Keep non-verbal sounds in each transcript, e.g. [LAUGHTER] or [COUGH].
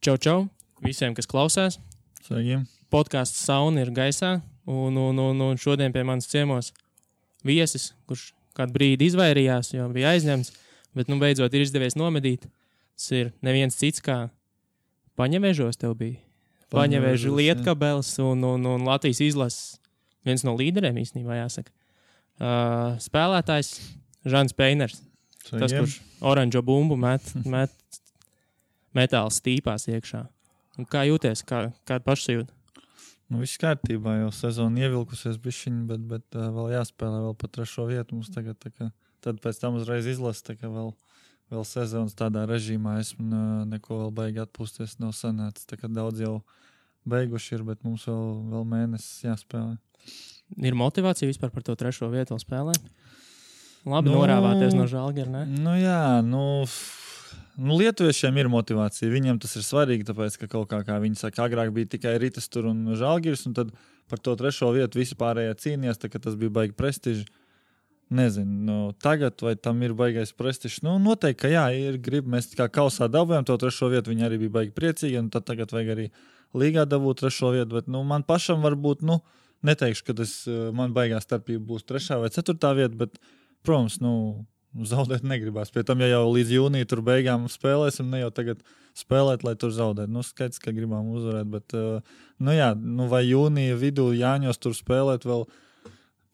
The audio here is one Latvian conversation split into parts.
Čau, čau visiem, kas klausās. Sveiki. Podkāsts Sauna ir gaisā, un, un, un, un šodien pie manis ciemos viesis, kurš kādu brīdi izvairījās, jo bija aizņemts, bet nu beidzot ir izdevies nomedīt. Tas ir neviens cits kā Paņevēžos tev bija. Paņevēžu lietkabels un, un, un Latvijas izlases viens no līderiem īstenībā jāsaka. Uh, spēlētājs Žants Peiners. Tas, kurš oranžo bumbu met, [LAUGHS] met metāla stīpās iekšā. Un kā jūties, kā, kāda pašsajūta? Nu, viss kārtībā, jau sezona ievilkusies, bišķiņ, bet, bet uh, vēl jāspēlē vēl pa trešo vietu. Mums tagad, kā, tad pēc tam uzreiz izlasa, tā kā vēl, vēl sezonas tādā režīmā esmu uh, neko vēl baigi atpūsties nav sanācis. Tā kā daudz jau beiguši ir, bet mums vēl, vēl mēnesis jāspēlē. Ir motivācija vispār par to trešo vietu spēlēt? Labi, Nu, norāvāties no žēlgara, ne? Nu, jā, nu, f- nu, lietuviešiem ir motivācija. Viņiem tas ir svarīgi, tāpēc, ka kaut kā, kā viņi saka, agrāk bija tikai Rītas tur un Žalgiris, un tad par to trešo vietu visi pārējie cīnījās, tā, tas bija baigi prestiži. Nezinu, nu, tagad vai tam ir baigais prestižs. Nu, noteikti, ka jā, ir grib. Mēs kā kausā dabūjām to trešo vietu, viņi arī bija baigi priecīgi, un tad tagad vajag arī līgā dabūt trešo vietu. Bet nu, man pašam varbūt, nu, neteikšu, ka tas eh, man baigās starpība būs trešā vai ceturtā vieta, bet, protams, nu, zaudēt negribās. Pie tam, ja jau līdz jūnija tur beigām spēlēsim, ne jau tagad spēlēt, lai tur zaudētu. Nu, skaidrs, ka gribam uzvarēt, bet, eh, nu, jā, nu, vai jūnija vidū Jāņos tur spēlēt vēl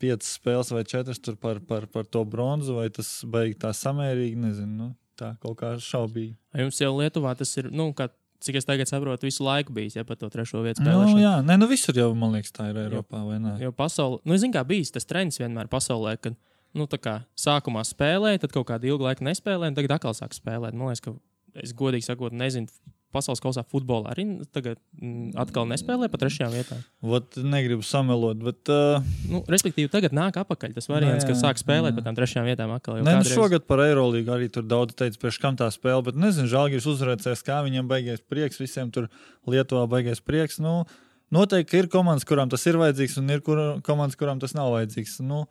piecas spēles vai četras tur par, par, par to bronzu, vai tas beigas tā samērīgi, nezinu. Nu, tā kaut kā šaubīgi. Jums jau Lietuvā tas ir, nu, kā, cik es tagad saprotu, visu laiku bijis, ja par to trešo vietu Nu, spēlēšanu. jā, nē, nu visur jau, man liekas, tā ir Eiropā, ne? Jo pasaulē, nu, zinu, kā bijis tas trends vienmēr pasaulē, kad, nu, tā kā sākumā spēlēja, tad kaut kādu ilgu laiku nespēlēja, un tagad atkal sāk spēlēt. Man liekas, ka es godīgi sakot, nezinu, pasaules kausā futbolā arī tagad mm, atkal nespēlē pa trešajām vietām. Vat negribu samelot, bet. Uh, Nu, respektīvi, tagad nāk apakaļ tas variants, Nu, jā, ka sāk spēlēt jā. pa tām trešajām vietām atkal. Nē, nu kādreiz- šogad par Eirolandu arī tur daudz teica, priekš kam tā spēle. Bet nezinu, Žalgiris uzvarēsies, kā viņiem beigās prieks. Visiem tur Lietuvā beigās prieks. Nu, noteikti ir komandas, kurām tas ir vajadzīgs, un ir kur, komandas, kurām tas nav vajadzīgs. Nu,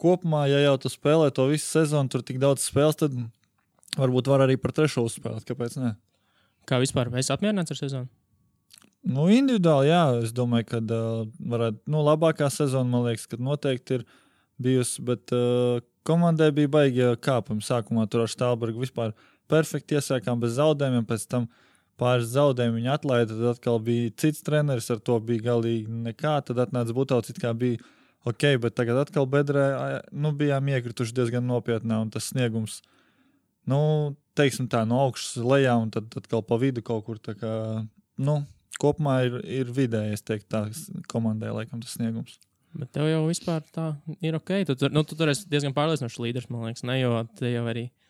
kopumā, ja jau tu spēlē to visu sezonu, tur tik daudz spēles, tad varbūt var arī par trešo uzspēlēt. Kāpēc? Ne? Kā vispār mēs apmierināts ar sezonu? Nu, individuāli, jā, es domāju, ka uh, varētu, nu, labākā sezona, man liekas, ka noteikti ir bijusi, bet uh, komandai bija baigi kāpumi. Sākumā tur ar Stālbergu vispār perfekti iesākām bez zaudējumiem, pēc tam pāris zaudējumu viņa atlaida, tad atkal bija cits treneris, ar to bija galīgi nekā, tad atnāca Butauts, it kā bija ok, bet tagad atkal bedrē, nu, bijām iekrituši diezgan nopietnā, un tas sniegums, nu, teiksim tā, no augšas lejā, un tad atkal pa vidu kaut kur kā, nu, kopumā ir, ir vidējais, teikt, tā komandai, laikam, tas sniegums. Bet tev jau vispār tā ir ok. Tu tur, nu, tu tur esi diezgan pārliecinošs līderis, man liekas, ne, jo te jau arī a-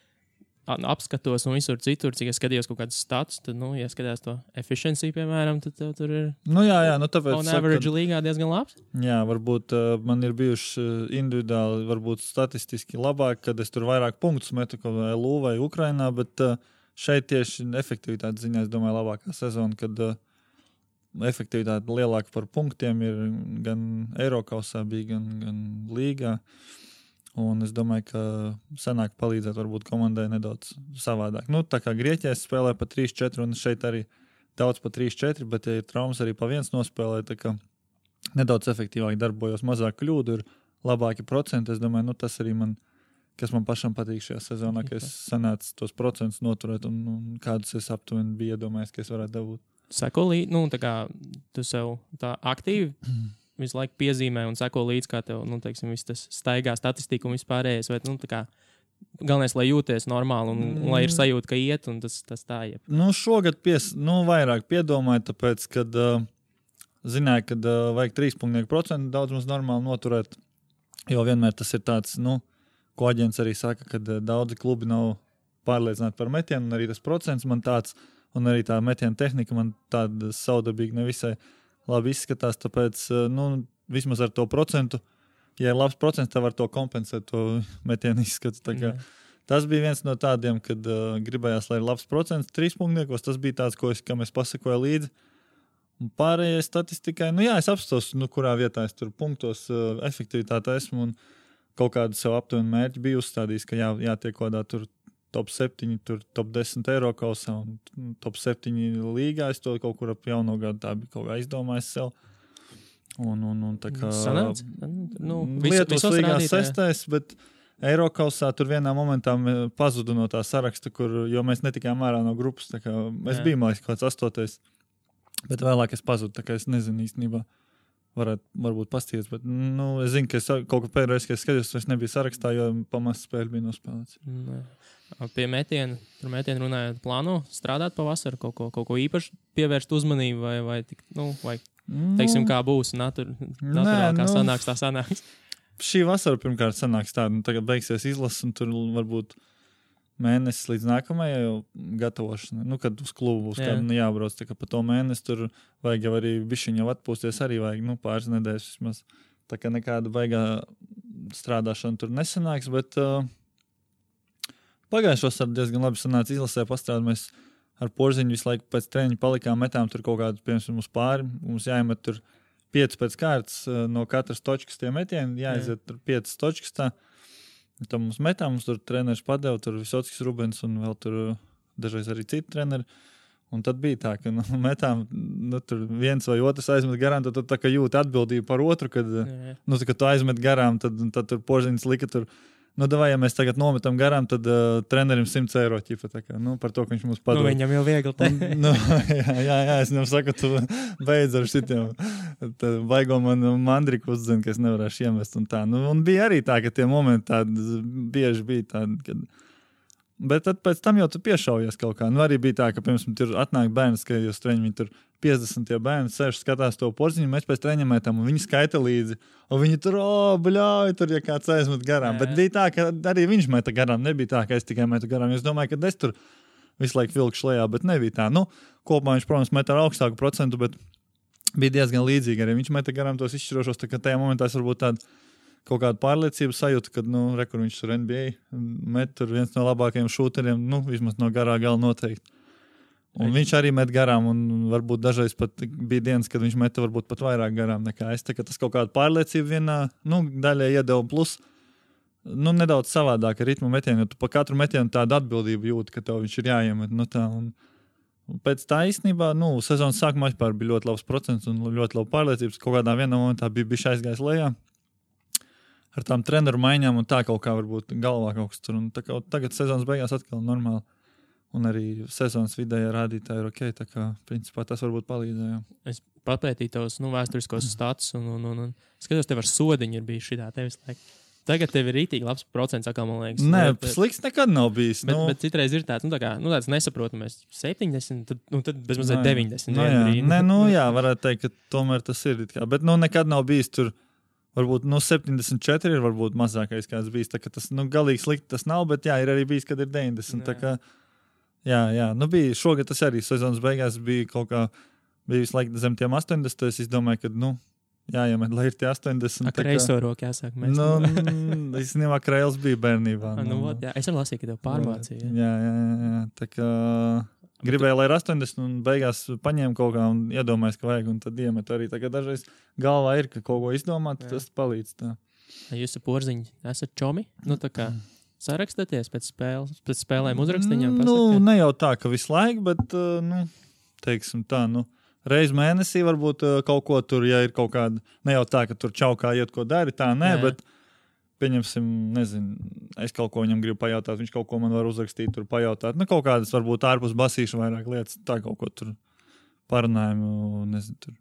apskatos un visur citur, cik es skatījos kaut kādus status, tad, nu, ja skatās to efficiency, piemēram, tad tev tur ir Nu, jā, jā, nu, tāpēc. saku, average ka- līgā diezgan labs. Jā, varbūt uh, man ir bijuši uh, individuāli, varbūt statistiski labāk, kad es tur vairāk punktus metu kaut vai LU vai Ukrainā, bet uh, šeit tieši efektivitātes ziņā es domāju, labākā sezona, kad uh, efektivitāte lielāka par punktiem ir gan Eiropausā, bija gan, gan Līgā. Un es domāju, ka senāk palīdzēt varbūt komandai nedaudz savādāk. Nu, tā kā Grieķijā es spēlēju pa 3-4, un šeit arī daudz pa 3-4, bet, ja ir traumas, arī pa viens nospēlēju. tā kā Nedaudz efektīvāk darbojos, mazāk kļūdu, ir labāki procenti. Es domāju, nu, tas arī man, kas man pašam patīk šajā sezonā, ka es sanācu tos procentus noturēt, un, un kādus es aptuveni biju iedomājies, ka es varētu dabūt. Seko līdzi, nu, tā kā tu sev tā aktīvi visu laiku piezīmē un seko līdzi, kā tev, nu, teiksim, viss tas staigā statistika un vispārējais. Vai, nu, kā galvenais, lai jūties normāli un, un lai ir sajūta, ka iet, un tas, tas tā ir. Nu, šogad pies, nu, vairāk piedomāju, tāpēc, ka uh, zināju, ka uh, vajag trīspunktu procentu daudz mums normāli noturēt. Jo vienmēr tas ir tāds, nu, ko aģents arī saka, ka uh, daudzi klubi nav pārliecināti par metienu, un arī tas procents man tāds, un arī tā metiena tehnika man tāda saudabīga nevisai labi izskatās. Tāpēc, uh, nu, vismaz ar to procentu, ja ir labs procents, tad var to kompensēt, to [LAUGHS] metienu izskatu. Tas bija viens no tādiem, kad uh, gribējās, lai ir labs procents trīs punktniekos. Tas bija tāds, ko es, es pasakoju līdzi. Un pārējai statistikai, nu jā, es apstos, nu, kurā vietā es tur punktos, uh, efektivitāte esmu un kaut kādu sev aptuvenu mērķi biju uzstādījis, ka jā, jātiek kaut kādā tur top 7, tur top 10 eiro kausā un mm, top 7 līgā. Es to kaut kur ap jauno gadu tā bija kaut kā izdomājis sev. Un, un, un tā kā Sanāca? Nu, visu- Lietuvas līgā sestais, bet Eiropausā tur vienā momentā pazuda no tā saraksta, kur, jo mēs netikām ārā no grupas. kā Es Jā. biju mākslinieks kaut kāds astotais, bet vēlāk es pazudu. tā kā Es nezinu īstenībā. Varētu, varbūt pasties, bet nu, es zinu, ka es kaut ko pēdējo reizi, kad skatījos, es nebiju sarakstā, jo pamats spēle bija nospēlēts. Nē. Pie metiena, par metienu runājot, plāno strādāt pavasarī, kaut ko, kaut ko īpaši pievērst uzmanību, vai, vai, tik, nu, vai teiksim, kā būs natur, naturāli, kā nu- sanāks, tā sanāks. šī vasara pirmkārt sanāks tāda, nu, tagad beigsies izlases, un tur varbūt mēnesis līdz nākamajai jau gatavošanai. Nu, kad uz klubu būs Jā. kāda nu, jābrauc, tā kā pa to mēnesi tur vajag jau arī bišķiņu jau atpūsties, arī vajag nu, pāris nedēļas vismaz. Tā kā nekāda baigā strādāšana tur nesanāks, bet uh, pagājušā vasarā diezgan labi sanāca izlasē pastrādāt. Ar porziņu visu laiku pēc treniņa palikām, metām tur kaut kādu, piemēram, uz pāri. Mums jāiemet tur pieci pēc kārtas uh, no katras točkas tie metieni, jāiziet tur piecas točkas. Tā. Tad mums metām, mums tur treneris padeva, tur Visockis Rubens un vēl tur uh, dažreiz arī citi treneri. Un tad bija tā, ka [LAUGHS] nu, metām, nu, tur viens vai otrs aizmet garām, tad tu tā kā jūti atbildību par otru, kad, uh, Jā. nu, tā, kad tu aizmet garām, tad, tad tur porziņš lika tur. Nu, davai, ja mēs tagad nometam garām, tad uh, trenerim 100 eiro ķipa, tā kā, nu, par to, ka viņš mums Nu, padod. viņam jau viegli. Un, nu, [LAUGHS] jā, jā, jā, es viņam saku, tu beidz ar šitiem. Tad Baigo man mandriku uzzina, ka es nevarēšu iemest. Un, tā. nu, un bija arī tā, ka tie momenti tādi bieži bija tādi. Kad... Bet tad pēc tam jau tu piešaujies kaut kā. Nu, arī bija tā, ka, piemēram, tur atnāk bērns, ka jūs treniņi viņi tur 50 tie bērni sēž, skatās to porziņu, mēs pēc treniņa metam, un viņi skaita līdzi. Un viņi tur, oh, bļauj, tur, ja kāds aizmet garām. Jā. Bet bija tā, ka arī viņš meta garām. Nebija tā, ka es tikai metu garām. Es domāju, ka es tur visu laiku vilkšu lejā, bet nebija tā. Nu, kopumā viņš, protams, met ar augstāku procentu, bet bija diezgan līdzīgi. Arī viņš meta garām tos izšķirošos, tā kā tajā momentā es varbūt tādu kaut kādu pārliecību sajūtu, kad, nu, rekur viņš tur NBA met tur viens no labākajiem šūteriem, nu, vismaz no garā gala noteikti. Un viņš arī met garām, un varbūt dažreiz pat bija dienas, kad viņš meta varbūt pat vairāk garām nekā es. Tā kā tas kaut kāda pārliecība vienā nu, daļai iedeva plus. Nu, nedaudz savādāk ar ritmu metienu, jo tu pa katru metienu tādu atbildību jūti, ka tev viņš ir jāiemet. Nu, tā, un, un pēc tā īstenībā, nu, sezonas sākumā bija ļoti labs procents un ļoti laba pārliecības. Kaut kādā vienā momentā bija bijis aizgājis lejā ar tām treneru maiņām, un tā kaut kā varbūt galvā kaut kas tur. Un kā tagad sezonas beigās atkal normāli. Un arī sezonas vidējā rādītāja ir ok. Tā kā principā tas varbūt palīdzēja. Es papētīju tos nu, vēsturiskos status, un, un, un, un skatos, tev ar sodiņu ir bijis šī tā tevis. Laik. Tagad tev ir rītīgi labs procents, atkal, man liekas. Nē, bet, slikts nekad nav bijis. bet, nu, bet citreiz ir tāds, nu, tā kā, nu, tāds nesaprotams, 70, tad, nu, tad bezmazliet Nu, jā. 90. Nu, vienā jā. Nē, nu, jā, varētu teikt, ka tomēr tas ir. Kā, bet nu, nekad nav bijis tur. Varbūt nu, 74 ir varbūt mazākais, kāds bijis. Tā, tas nu, galīgi slikti tas nav, bet jā, ir arī bijis, kad ir 90. Tā Jā. Kā, jā, jā, nu bija šogad tas arī sezonas beigās bija kaut kā. Bija visu laiku zem tiem 80. Es domāju, ka, nu, jā, ja man ir tie 80. Ar kreiso roku jāsāk. Mēs, Nu, mm, īstenībā krēls bija bērnībā. [LAUGHS] nu, vot, jā, es arī lasīju, ka tev pārmācīja. Jā, jā, jā, jā. Tā kā gribēju, lai ir 80, un beigās paņēmu kaut kā un iedomājos, ka vajag, un tad iemet arī. Tā kā dažreiz galvā ir, ka kaut ko izdomāt, Jā. tas palīdz. Tā. Jūs ar porziņu esat čomi? Nu, tā kā sarakstaties pēc, spēles, pēc spēlēm uzrakstiņām. Nu, ne jau tā, ka visu laiku, bet, uh, nu, teiksim tā, nu. Reiz mēnesī varbūt uh, kaut ko tur, ja ir kaut kāda, ne jau tā, ka tur čaukā iet, ko dari, tā nē, Jā. bet, pieņemsim, nezinu, es kaut ko viņam gribu pajautāt, viņš kaut ko man var uzrakstīt, tur pajautāt. Nu, kaut kādas varbūt ārpus basīšu vairāk lietas, tā kaut ko tur parunājumu, nezinu, tur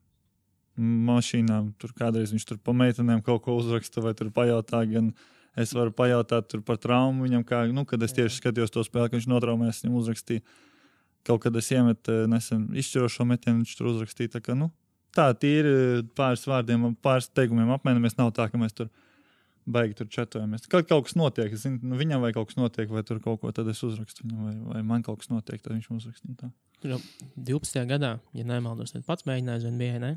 mašīnām, tur kādreiz viņš tur pa meitenēm kaut ko uzraksta vai tur pajautā, gan es varu pajautāt par traumu viņam, kā, nu, kad es tieši skatījos to spēli, ka viņš notraumēs, viņam uzrakstīja. Kaut kad es iemetu eh, nesen izšķirošo metienu, viņš tur uzrakstīja. Tā, ka, nu, tā tīri pāris vārdiem, pāris teikumiem apmainamies. Nav tā, ka mēs tur baigi tur čatojamies. Kad kaut kas notiek, es zinu, nu, viņam vai kaut kas notiek, vai tur kaut ko, tad es uzrakstu viņam, vai, vai man kaut kas notiek, tad viņš uzraksta. Tur jau 12. gadā, ja nemaldos, tad pats mēģināja zvanīt NBA. Ne?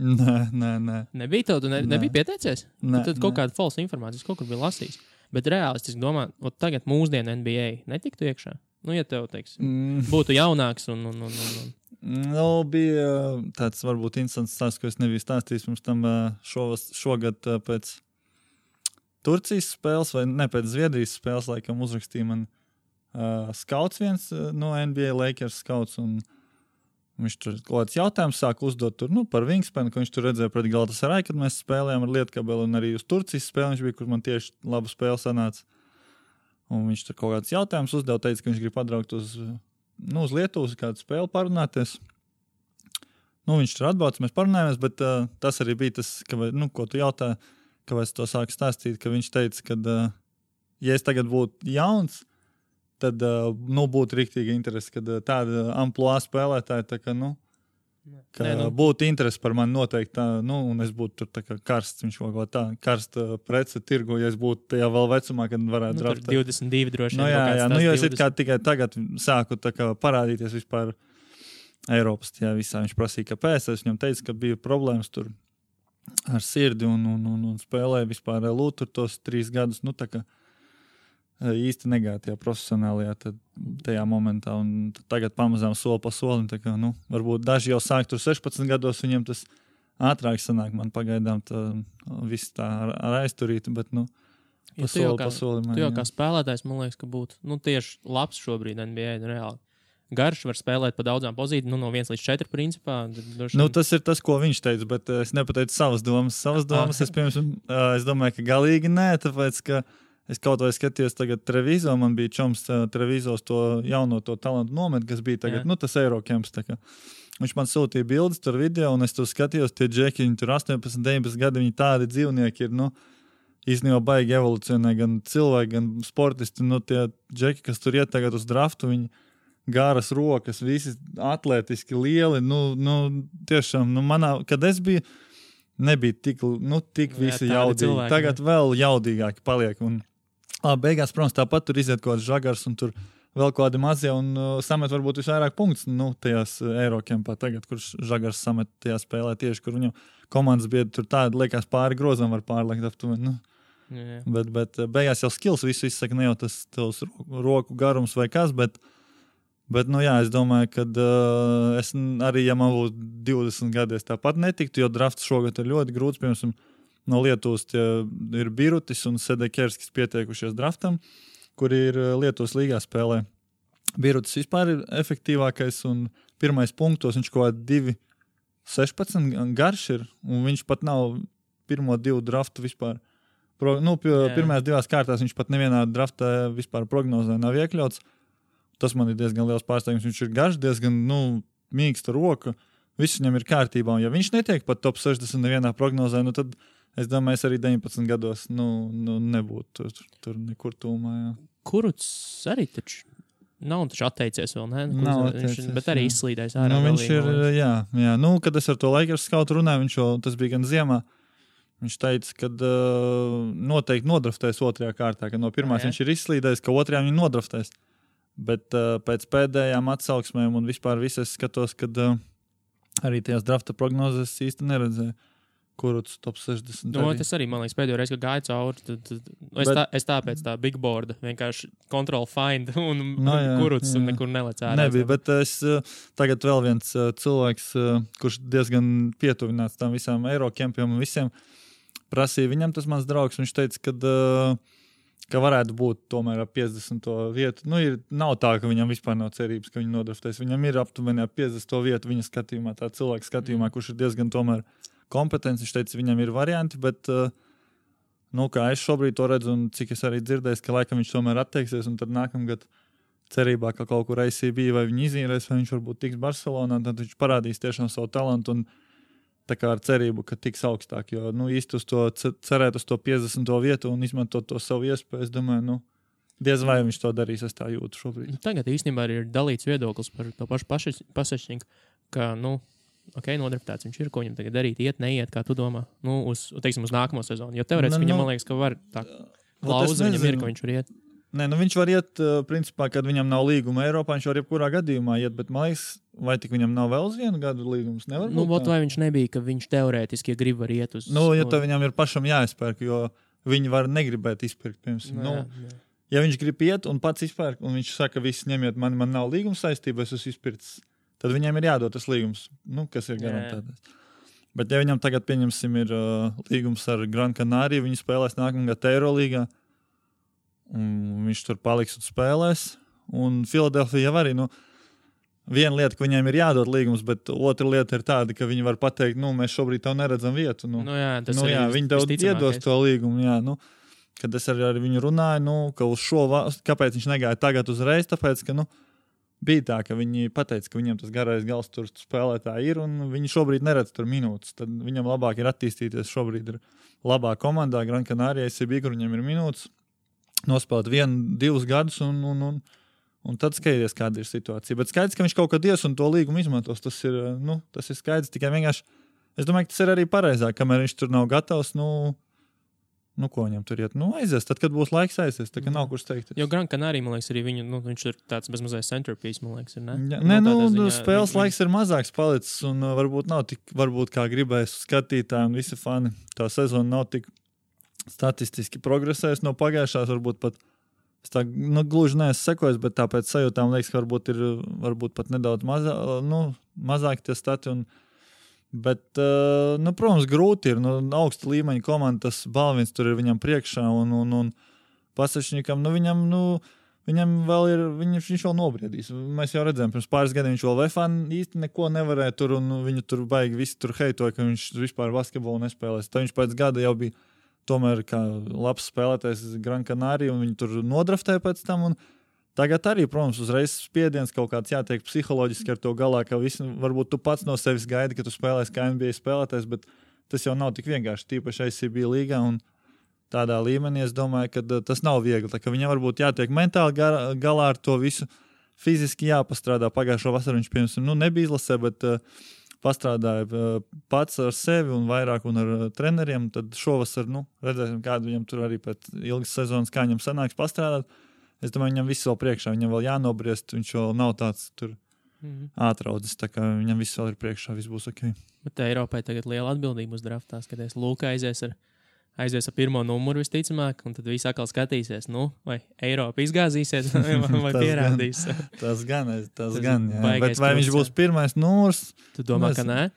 Nē, nē, nē. Nebija tev, tu ne, Nē. nebija pieteicies. nē Tad kaut kāda falsa informācija, kaut kur bija lasījis. Bet reālistiski domā, tagad mūsdienu NBA netiktu iekšā. Nu, ja tev, teiksim, Mm. būtu jaunāks un, un, un, un, un Nu, bija tāds varbūt interesants stāsts, ko es nebiju stāstījis pirms tam uh, šovas, šogad uh, pēc Turcijas spēles, vai ne pēc Zviedrijas spēles, laikam uzrakstīja man uh, skauts viens uh, no NBA Lakers skauts. Viņš tur kaut kāds jautājums sāk uzdot tur, nu, par Wingspanu, ko viņš tur redzēja pret Galatasaray, kad mēs spēlējām ar Lietkabeli un arī uz Turcijas spēli. Viņš bija, kur man tieši laba spēle sanāca. Un viņš tur kaut kāds jautājums uzdeva, teica, ka viņš grib padraugt uz, nu, uz Lietuvas kādu spēli parunāties. Nu, viņš tur atbaudas, mēs parunājāmies, bet uh, tas arī bija tas, ka, nu, ko tu jautāji, kāpēc to sāku stāstīt, ka viņš teica, ka, uh, ja es tagad būtu jauns, tad uh, nu, būtu rīktīgi interesi, kad uh, tāda amplitūda spēlētāja, tā kā, nu, ka Nē, nu. būtu interesi par mani noteikti, tā, nu, un es būtu tur kā karsts, viņš kaut kā tā, karsta prece tirgu, ja es būtu tajā vēl vecumā, kad varētu Nu, draft. tur 22 droši vien. Nu, jā, jā, nu, jo es it 20. kā tikai tagad sāku kā parādīties vispār Eiropas tajā visā. Viņš prasīja, kāpēc. Es viņam teicu, ka bija problēmas tur ar sirdi un, un, un, un spēlēja vispār lūtu tos trīs gadus. Nu, eh, īsti negāja tajā profesionālajā tad, tajā momentā. Un tagad pamazām soli pa solim. Kā, nu, varbūt daži jau sāk tur 16 gados, viņiem tas ātrāk sanāk. Man pagaidām viss tā ar, ar aizturītu, bet nu, Jo pa tu jau soli kā- pa solim. Tu jau jā. kā spēlētājs, man liekas, ka būtu nu, tieši labs šobrīd NBA. Reāli. Garš var spēlēt pa daudzām pozīcijām, nu, no 1 līdz 4 principā. droši Nu, tas ir tas, ko viņš teica, bet es nepateicu savas domas. Savas domas es, eh, es domāju, ka galīgi nē, tāpēc, ka es kaut vai skatījos tagad televizoru, man bija čoms televizors to jauno to talantu nomet, kas bija tagad, Jā. nu, tas Eirokems. Viņš man sūtīja bildes, tur video, un es tur skatījos, tie džeki, viņi tur 18, 19 gadi, viņi tādi dzīvnieki ir. Nu, Īstenībā baigi evolūcionē gan cilvēki, gan sportisti. Nu, tie džeki, kas tur iet tagad uz draftu, viņi garas rokas, visi atletiski lieli. Nu, nu, tiešām, nu, manā, kad es biju, nebija tik, nu, tik Jā, visi jaudīgi. cilvēki, Tagad vēl jaudīgāki paliek. Un, ā, beigās, protams, tāpat tur iziet kaut kāds žagars un tur vēl kādi mazie un uh, samet varbūt visvairāk punktus nu, tajās uh, Eirokempā tagad, kurš žagars samet tajā spēlē tieši, kur viņam komandas biedri tur tādi liekas pāri grozam var pārliekt aptuveni. Nu. Jā, jā. Bet, bet beigās jau skills visu izsaka, ne jau tas tavs roku, garums vai kas. Bet, bet nu, jā, es domāju, ka uh, es arī, ja man būtu 20 gadi, es tāpat netiktu, jo drafts šogad ir ļoti grūts. Piemēram, no Lietuvas ir Birutis un Sedekerskis pieteikušies draftam, kuri ir Lietuvas līgā spēlē. Birutis vispār ir efektīvākais un pirmais punktos viņš kaut kādā 2,16 garš ir, un viņš pat nav pirmo divu draftu vispār. Pro, nu, pirmās divās kārtās viņš pat nevienā draftā vispār prognozē nav iekļauts. Tas man ir diezgan liels pārsteigums. Viņš ir garš, diezgan nu, mīksta roka. Viss viņam ir kārtībā. Un, ja viņš netiek pat top 60 nevienā prognozē, nu, tad es domāju, es arī 19 gados nu, nu, nebūtu tur, tur nekur tūmā. Jā. Kuruts arī taču nav taču atteicies vēl, ne? Kurus- Nav viņš, atteicies, bet arī izslīdējis ārā. Nu, viņš ir, liekas. jā, jā. Nu, kad es ar to laiku skautu runāju, viņš jau tas bija gan ziemā. Viņš teica, ka uh, noteikti nodraftēs otrajā kārtā, ka no pirmās Jā, jā. viņš ir izslīdējis, ka otrajā viņš nodraftēs. Bet uh, pēc pēdējām atsauksmēm un vispār viss es skatos, ka uh, arī tajās drafta prognozēs īsti neredzēju, kurus top 60. Nu, arī. tas arī, man liekas, pēdējo reizi, kad gāju cauri. Tad, tad, nu, es, Bet- tā, es tāpēc tā big board vienkārši kontrol find [LAUGHS] un Nu, jā, kuruts un jā. nekur nelec ārā. Nebija, bet es uh, tagad vēl viens cilvēks, kurš diezgan pietuvināts tam visām Eirokempiem un visiem, prasīja viņam tas mans draugs. Viņš teica, ka, uh, ka varētu būt tomēr ap 50. vietu. Nu, ir, nav tā, ka viņam vispār nav cerības, ka viņi nodraftēs. Viņam ir aptuveni ap 50. vietu viņa skatījumā, tā cilvēka skatījumā, Mm. kurš ir diezgan kompetents. Viņš teica, viņam ir varianti, bet. Uh, Nu, kā es šobrīd to redzu, un cik es arī dzirdēju, ka laikam viņš tomēr atteiksies, un tad nākamgad cerībā, ka kaut kur ACB vai viņi izīrēs, vai viņš varbūt tiks Barcelonā, tad viņš parādīs tiešām savu talantu. Un, ar cerību, ka tiks augstāk. Jo nu, īsti uz to ce- cerēt uz to 50. vietu un izmantot to savu iespēju, es domāju, nu, diez vai viņš to darīs. Es tā jūtu šobrīd. Tagad īstenībā ir dalīts viedoklis par to pašu pasažņiku, ka, nu, ok, nodraftēts viņš ir, ko viņam tagad darīt, iet, neiet, kā tu domā, nu, uz, teiksim, uz nākamo sezonu. Jo teorētiski Nu, viņam, nu, man liekas, ka var tā klauza viņam ir, ka viņš var iet. Nē, nu viņš var iet, uh, principā, kad viņam nav līguma Eiropā. Viņš var jebkurā gadījumā iet, bet man liekas, vai tik viņam nav vēl uz vienu gadu līgums? Nevar Nu, būt vai viņš nebija, ka viņš teorētiski, ja grib, var iet uz. Nu, ja tev viņam ir pašam jāizpērk, jo viņi var negribēt izpirkt. Pirms, Nu, nu, jā, jā. ja viņš grib iet un pats izpērk, un viņš saka, visi ņemiet, man, man nav līguma saistības, es esmu izpircis, tad viņam ir jādod tas līgums, nu, kas ir Jā. garantēts. Bet, ja viņam tagad, pieņemsim, ir uh, līgums ar Gran Canaria, viņi spēlēs nākamā gada Eirolīgā, un viņš tur paliks un spēlēs, Un Filadelfija arī. Nu, Viena lieta, ka viņiem ir jādod līgums, bet otra lieta ir tāda, ka viņi var pateikt, nu, mēs šobrīd tev neredzam vietu. Nu, Nu, jā, nu, jā, viņi tev iedos to līgumu. Jā, nu, kad es arī ar viņu runāju, nu, ka uz šo, va- kāpēc viņš negāja tagad uzreiz, tāpēc, ka, nu, bija tā, ka viņi teica, ka viņam tas garais gals tur spēlētāji ir, un viņi šobrīd neredz tur minūtes. Tad viņam labāk ir attīstīties. Šobrīd ir labā komandā, Gran Canaria, SCB, kur viņam ir minūtes, nospēlēt vienu, divus gadus, un, un, un, un tad skaties, kāda ir situācija. Bet skaidrs, ka viņš kaut kad ies un to līgumu izmantos. Tas ir, nu, tas ir skaidrs tikai vienkārši. Es domāju, ka tas ir arī pareizāk, kamēr viņš tur nav gatavs. Nu, Nu, ko viņam tur iet? Nu, aizies, tad, kad būs laiks aizies. Tā kā nav kur steigties. Jo Gran Canaria, man liekas, arī viņu, nu, viņš ir tāds bezmazliet centerpiece, man liekas, ir. Ne? Ja, nē, nu, nu, ziņā spēles viņi- laiks ir mazāks palicis, un uh, varbūt nav tik, varbūt kā gribēs skatītāji un visi fani. Tā sezona nav tik statistiski progresējusi no pagājušās, varbūt pat. Es tā nu, gluži neesmu sekojis, bet tāpēc sajūtām liekas, ka varbūt ir varbūt pat nedaudz mazā, nu, mazāk tie stati. Un, bet, uh, nu, protams, grūti ir. Nu, augsta līmeņa komanda, tas balvins tur ir viņam priekšā. Un, un, un pasažņikam, nu, viņam, nu, viņam vēl ir, viņš, viņš vēl nobriedīs. Mēs jau redzējām, pirms pāris gadiem viņš vēl Vefā īsti neko nevarēja tur, un nu, viņu tur baigi visi tur heitoja, ka viņš vispār basketbolu nespēlēs. Tad viņš pēc gada jau bija tomēr kā labs spēlētājs Gran Canaria, un viņi tur nodraftēja pēc tam. Un, Tagad arī, protams, uzreiz spiediens kaut kāds jātiek psiholoģiski ar to galā, ka visi, varbūt tu pats no sevis gaidi, ka tu spēlēsi kā NBA spēlētājs, bet tas jau nav tik vienkārši, tīpaši ICB līgā. Un tādā līmenī es domāju, ka uh, tas nav viegli. Viņam varbūt jātiek mentāli gar, galā ar to visu. Fiziski jāpastrādā. Pagājušo vasaru viņš, piemēram, nu, nebija izlasē, bet uh, pastrādāja uh, pats ar sevi un vairāk un ar uh, treneriem. Tad šovasar nu, redzēsim, kāda viņam tur arī pēc ilgas sezonas, kā viņam sanāks pastrādāt. Es domāju, viņam viss vēl priekšā, viņam vēl jānobriest. Viņš vēl nav tāds tur Mhm. ātraudzis, tā kā viņam viss vēl ir priekšā, viss būs ok. Bet Eiropai tagad liela atbildība uz draftā. Skaties, Lūk, aizies ar, aizies ar pirmo numuru visticamāk, un tad viss atkal skatīsies, nu, vai Eiropa izgāzīsies, [LAUGHS] vai, vai Tas gan. pierādīs. [LAUGHS] Tas gan, es- tas Tas gan jā. Bet vai viņš būs pirmais nūrs? Tu domā, ka Nezinu. nē?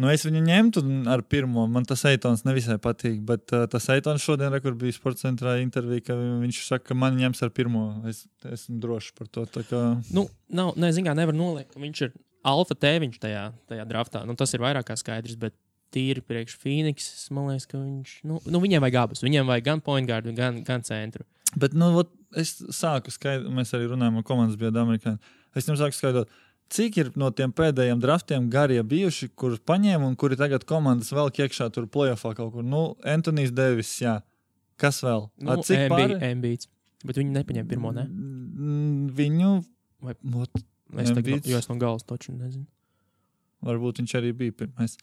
Nu, es viņu ņemtu ar pirmo. Man tas eitons nevisai patīk. Bet uh, tas eitons šodien, re, kur bija sporta centrā intervija, ka viņš saka, ka man ņems ar pirmo. Es esmu drošs par to. Kā... Nu, nav, ne, zin kā, nevar noliekt. ka Viņš ir alfa tēviņš tajā, tajā draftā. Nu, tas ir vairāk kā skaidrs, bet tīri priekš Phoenix, man liekas, ka viņš, nu, nu viņiem vajag abus. Viņiem vajag gan point guardu, gan, gan centru. Bet nu, vot, es sāku skaidrot, mēs arī runājam ar komandas biedru amerikāņu. Es jums sāku skaidrot, cik ir no tiem pēdējiem draftiem garie bijuši, kurus paņēma un kuri tagad komandas vēl iekšā tur plēsoņā kaut kur. Nu, Antonius Devis, jā. Kas vēl? Nu, A, cik ambīts. Bet viņi nepaņem pirmo, ne? Viņu. Vai- Vot, Es, tagad, jo es no galas toču nezinu. Varbūt viņš arī bija pirmais.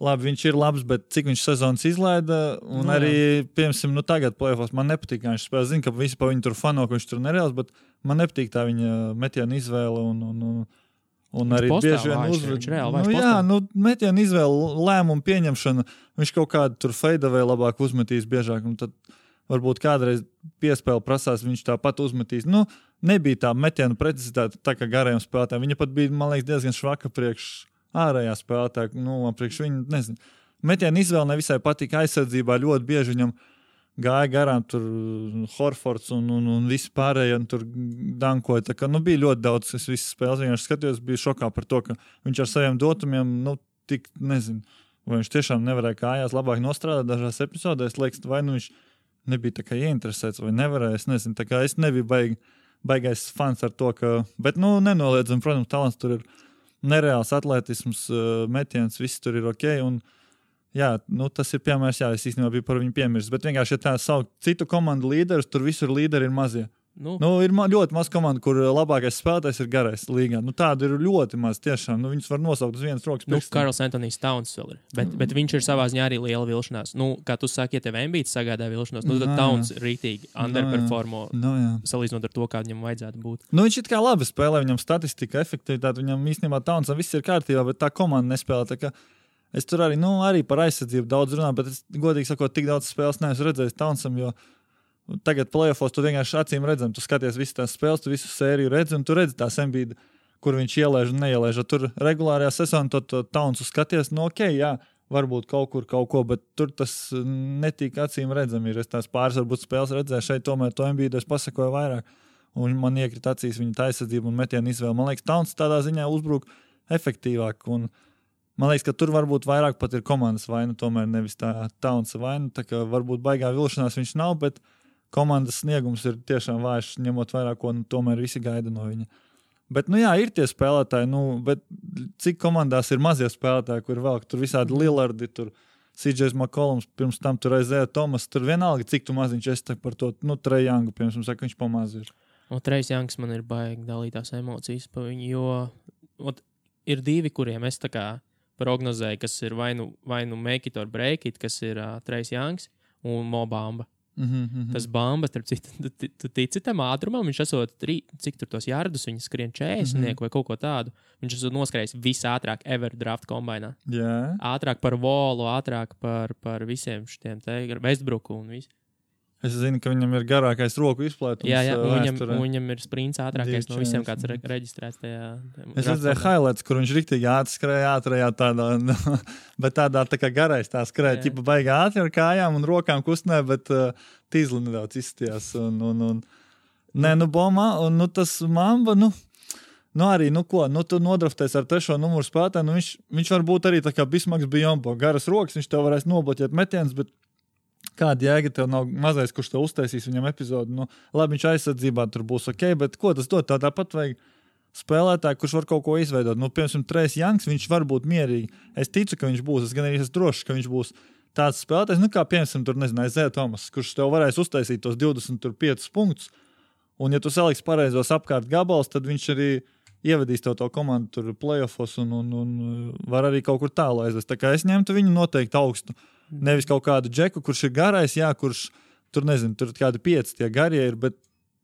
Labi, viņš ir labs, bet cik viņš sezonas izlaida. Un Nu, arī, piemēram, nu, tagad plēfos man nepatīk, kā viņš spēlē. Zinu, ka visi pa viņu tur fano, ka viņš tur nereāls, bet man nepatīk tā viņa metiena izvēle. Un, un, un, un Viņš arī bieži vien reāli Nu, jā, nu, metiena izvēle, lēmumu pieņemšana. Viņš kaut kādu tur feidavēju labāk uzmetīs biežāk. Tad varbūt kādreiz piespēle prasās, viņš tāpat uzmetīs. Nu, nebija tā metiena precizitāte, tā kā garajam spēlētājam. Viņa pat bija, man liekas, diezgan švaka priekš ārējā spēlētāja. Nu, man priekš viņa, nezinu. Metiena izvēle nevisai patika aizsardzībā. Ļoti bieži viņam gāja garām tur Horfords un, un, un visi pārējie un tur dankoja. Tā kā, nu, bija ļoti daudz, es visas spēles vienkārši skatījos, biju šokā par to, ka viņš ar saviem dotumiem, nu, tik, nezinu, vai viņš tiešām nevarēja kājās labāk nostrādāt dažās epizodēs. Liekas, vai nu viņš nebija tā kā ieinteresēts vai nevarēja. Es nezinu, tā kā es nebiju baigi, baigais fans ar to, ka, bet, nu, nenoliedzami, protams, talants tur ir nereāls atletisms, uh, metiens, viss tur ir ok. Un, jā, nu, tas ir piemērs, jā, es īstenībā biju par viņu piemirsis. Bet vienkārši, ja tā sauc citu komandu līderus, tur visur līderi ir mazie. Nu, Nu, ir ma ļoti maz komandu, kur labākais spēlētājs ir garais līgā. Nu, tādu ir ļoti maz. Tiešām nu, viņus var nosaukt uz vienas rokas. nu. Karls Antonius Towns vēl ir. Bet, bet viņš ir savā ziņā arī liela vilšanās. Nu, kā tu saki, ja tev ambīts sagādā vilšanos, nu, tad. Towns rītīgi underperformo Nu, jā. salīdzinot ar to, kā viņam vajadzētu būt. Nu, viņš ir kā labi spēlē, viņam statistika, efektivitāte, viņam īstenībā tāds viss ir kārtībā, bet tā komanda nespēlē. Tā kā Es tur arī, nu, arī par aizsardzību daudz runāju, bet es godīgi sakot, tik daudz spēles neesmu redzējis Taunsam, jo tagad plēsofos tu vienkārši acīm redzam, tu skaties visas tās spēles, tu visu sēriju redzi, un tu redzi tās embīdi, kur viņš ielaiž un neielaiž. Tur regulārajā sezonā to, to Taunsu skaties, nu, ok, jā. Varbūt kaut kur kaut ko, bet tur tas netika acīm redzami. Ir. Es tās pāris varbūt spēles redzēju, šeit tomēr to es pasakoju vairāk. Un man iekrita acīs viņa aizsardzība un metienu izvēle. Man liekas, Tauns tādā ziņā uzbruk efektīvāk. Un, man liekas, ka tur varbūt vairāk pat ir komandas vaina, tomēr nevis tā Taunsa vaina. Tā kā varbūt baigā vilšanās viņš nav, bet komandas sniegums ir tiešām vājš, ņemot vērā, ko nu, tomēr visi gaida no viņa. Bet, nu, jā, ir tie spēlētāji, nu, bet cik komandās ir mazie spēlētāji, kur vēl tur visādi Lillardi, tur CJs Makolums, pirms tam tur aizēja Tomas. Tur vienalga, cik tu maziņš esi par to, nu, Trejangu, piemēram, saka, viņš pamaz ir. Un Trejs Janks man ir baigi dalītās emocijas par viņu, jo ot, ir divi, kuriem es tā kā prognozēju, kas ir vai nu, vai nu make it or break it, kas ir uh, Trejs Janks un Mobamba. Mm -hmm. Tas bamba, starp citu, tu, tu, tu tici tam ātrumam, viņš esot, tri, cik tur tos jārdus, viņš skrien 40 mm -hmm. vai kaut ko tādu. Viņš esot noskrējis visātrāk ever draft kombinā. Jā. Ātrāk par volu, ātrāk par, par visiem šiem te Westbrook un visu. Es zinu, ka viņam ir garākais roku izplētums. Jā, jā, viņam, viņam ir sprints ātrākais no visiem, 2.40. kāds ir re reģistrēts tajā. Es redzēju highlights, kur viņš rīktīgi atskrēja ātrajā tādā, nu, [LAUGHS] bet tādā tā kā garais tā skrēja, Jā. ķipa baigā ātri ar kājām un rokām kustinē, bet uh, tīzli nedaudz izstījās. Un, un, un, nē, nu, bomā, un nu, tas mamba, nu, nu arī, nu, ko, nu, tu nodrafties ar trešo numuru spēlētāju, nu, viņš, viņš var būt arī tā kā Bismaks Bijombo, garas rokas, viņš tev varēs nobloķēt metienus, bet kāda jēga tev nav mazais, kurš tev uztaisīs viņam epizodi. Nu, labi, viņš aizsardzībā tur būs ok, bet ko tas dod? Tā tāpat vajag spēlētāju, kurš var kaut ko izveidot. Nu, piemēram, Trejs Janks, viņš var būt mierīgi. Es ticu, ka viņš būs. Es gan arī esmu drošs, ka viņš būs tāds spēlētājs, nu, kā piemēram, tur, nezinu, Zēta Tomas, kurš tev varēs uztaisīt tos 25 punktus. Un, ja tu saliksi pareizos apkārt gabalus, tad viņš arī ievedīs tev to komandu playoffs un, un, un var arī kaut kur tālu aizvest. Tā kā es ņemtu viņu noteikti augstu. Nevis kaut kādu džeku, kurš ir garais, jā, kurš tur nezinu, tur kādi pieci tie garie ir. Bet,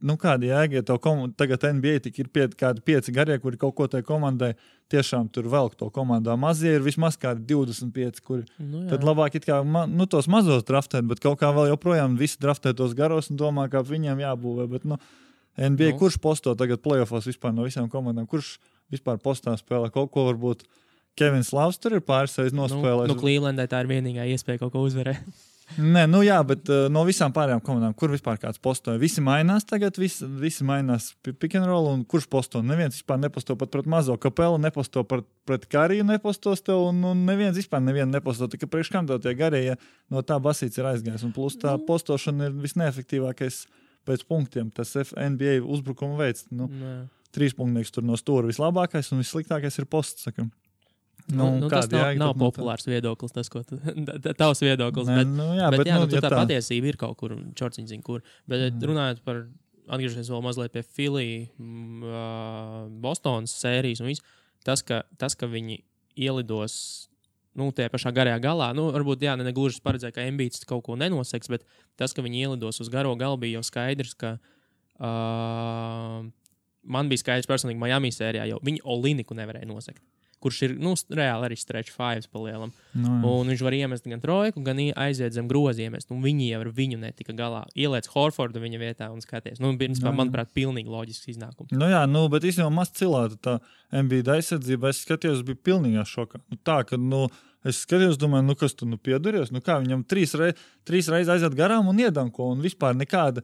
nu, kāda jēga, ja tev kom- tagad NBA tik ir pie, kādi pieci garie, kuri kaut ko tajā komandai tiešām tur velk to komandā. Mazie ir vismaz kādi 25, kuri Nu, jā. Tad labāk it kā ma, nu, tos mazos draftēt, bet kaut kā vēl joprojām visi draftē tos garos un domā, ka viņiem jābūvē. Bet, nu, NBA, nu. kurš posto tagad playoffs vispār no visām komandām? Kurš vispār postā spēlē kaut ko varbūt? Kevins Lavs tur ir pāris reizes Nu, nospēlējis. nu, Clevelandai tā ir vienīgā iespēja kaut ko uzvarēt. [LAUGHS] Nē, nu jā, bet uh, no visām pārējām komandām, kur vispār kāds postoja? Visi mainās tagad, visi, visi mainās pi- pick and roll, un kurš posto? Neviens vispār neposto pat pret mazo kapelu, neposto par, pret kariju, nepostos tev, un, un neviens vispār nevienu neposto. Tikai priekš kam tev tie garie, ja no tā basīts ir aizgājis. Un plus tā postošana ir visneefektīvākais pēc punktiem. Tas NBA uzbrukuma veids. Nu, Nu, trīs punktnieks tur no stūra vislabākais un vissliktākais ir posts. Sakam. Nu, nu, tas kāda nav, jēga nav tad no tā? populārs viedoklis, tas, ko tu, [LAUGHS] tavs viedoklis. Nē, bet, nu, jā, bet, bet, jā, nu, nu, ja tā tā- patiesība ir kaut kur, čorciņš zina, kur. Bet Mm. mm. runājot par, atgriežoties vēl mazliet pie Filija, mm, ā, Bostonas sērijas un viss, tas, ka, tas, ka viņi ielidos. Nu, tajā pašā garajā galā, nu, varbūt, jā, ne, ne gluži paredzēja, ka ambīts kaut ko nenoseks, bet tas, ka viņi ielidos uz garo galu, bija jau skaidrs, ka uh, man bija skaidrs personīgi Miami sērijā, jo viņi Oliniku nevarēja nosekt. Kurš ir nu, reāli arī stretch fives palielam. Nu, jā. Un viņš var iemest gan trojku, gan ie- aiziet zem groziem. Viņi jau ar viņu netika galā. Ieliec Horfordu viņa vietā un skaties. Nu, principā, Jā, jā. manuprāt, pilnīgi loģisks iznākums. Nu, jā, nu, bet īstenībā maz cilvēku tā MBD aizsardzība, es skatījos, bija pilnīgā šokā. Nu, tā, ka, nu, es skatījos, domāju, nu, kas tur nu, pieduries. Nu, kā viņam trīs, rei, trīs reizes aiziet garām un iedanko, un vispār nekāda.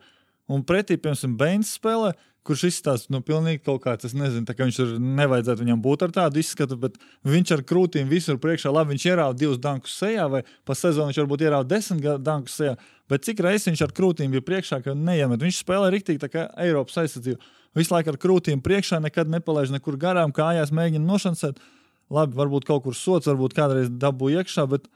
Un pretī, piemēram, Bēns spēlē, kurš izstāsta, nu, pilnīgi kaut kāds, es nezinu, tā kā viņš ir, nevajadzētu viņam būt ar tādu izskatu, bet viņš ar krūtīm visur priekšā, labi, viņš ierauga divus dankus sejā, vai pa sezonu viņš varbūt ierauga desmit dankus sejā, bet cik reizes viņš ar krūtīm bija priekšā, ka neiemet. Viņš spēlē riktīgi tā kā Eiropas aizsardzība. Visu laiku ar krūtīm priekšā, nekad nepalaiž nekur garām, kājās mēģina nošancēt. Labi, varbūt kaut kur sots, varbūt kādreiz dabū iekšā, bet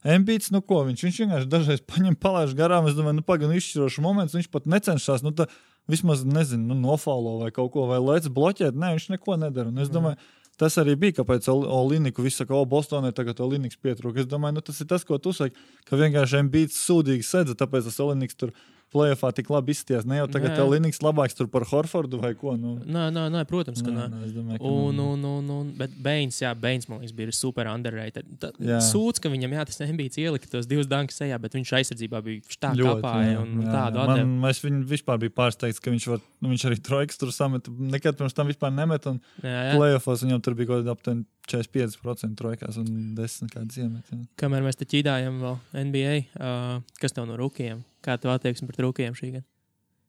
Embīts, nu ko, viņš, viņš vienkārši dažreiz paņem palaiž garām. Es domāju, nu pagaidi, izšķirošs moments, viņš pat necenšas, nu tā vismaz, nezinu, nu, nofalo vai kaut ko, vai lēc bloķēt. Nē, viņš neko nedara. Un es domāju, tas arī bija, kāpēc Oliniku viss saka, o, Bostonē tagad Oliniks pietrūka. Es domāju, nu tas ir tas, ko tu saki, ka vienkārši Embīts sūdīgi sedza, tāpēc tas Oliniks tur plēsoņā tik labi izties. Ne jau tagad jā. Oliniks labāks par Horfordu vai ko. Nu, Nē, nē, nē protams, ka nē. nē, es domāju, ka Un, nē. un, un, un, bet Bains, jā, Bains, man liekas, bija super underrated. Tā-. Sūds, ka viņam, jā, tas nebija ielikt tos divus dankus sejā, bet viņš aizsardzībā bija tā kāpāja un jā, tādu atdevu. Es viņu vispār biju pārsteigts, ka viņš, var, nu, viņš arī trojkas tur samet. Nekad pirms tam vispār nemet. Un plēsofos viņam tur bija kaut kāda aptuveni 45% trojkās un 10 kādas iemet. jā. Kamēr mēs te ķīdājam vēl NBA, uh, kas tev no rūkiem? Kā tu attieksmi pret rūkiem šī gada?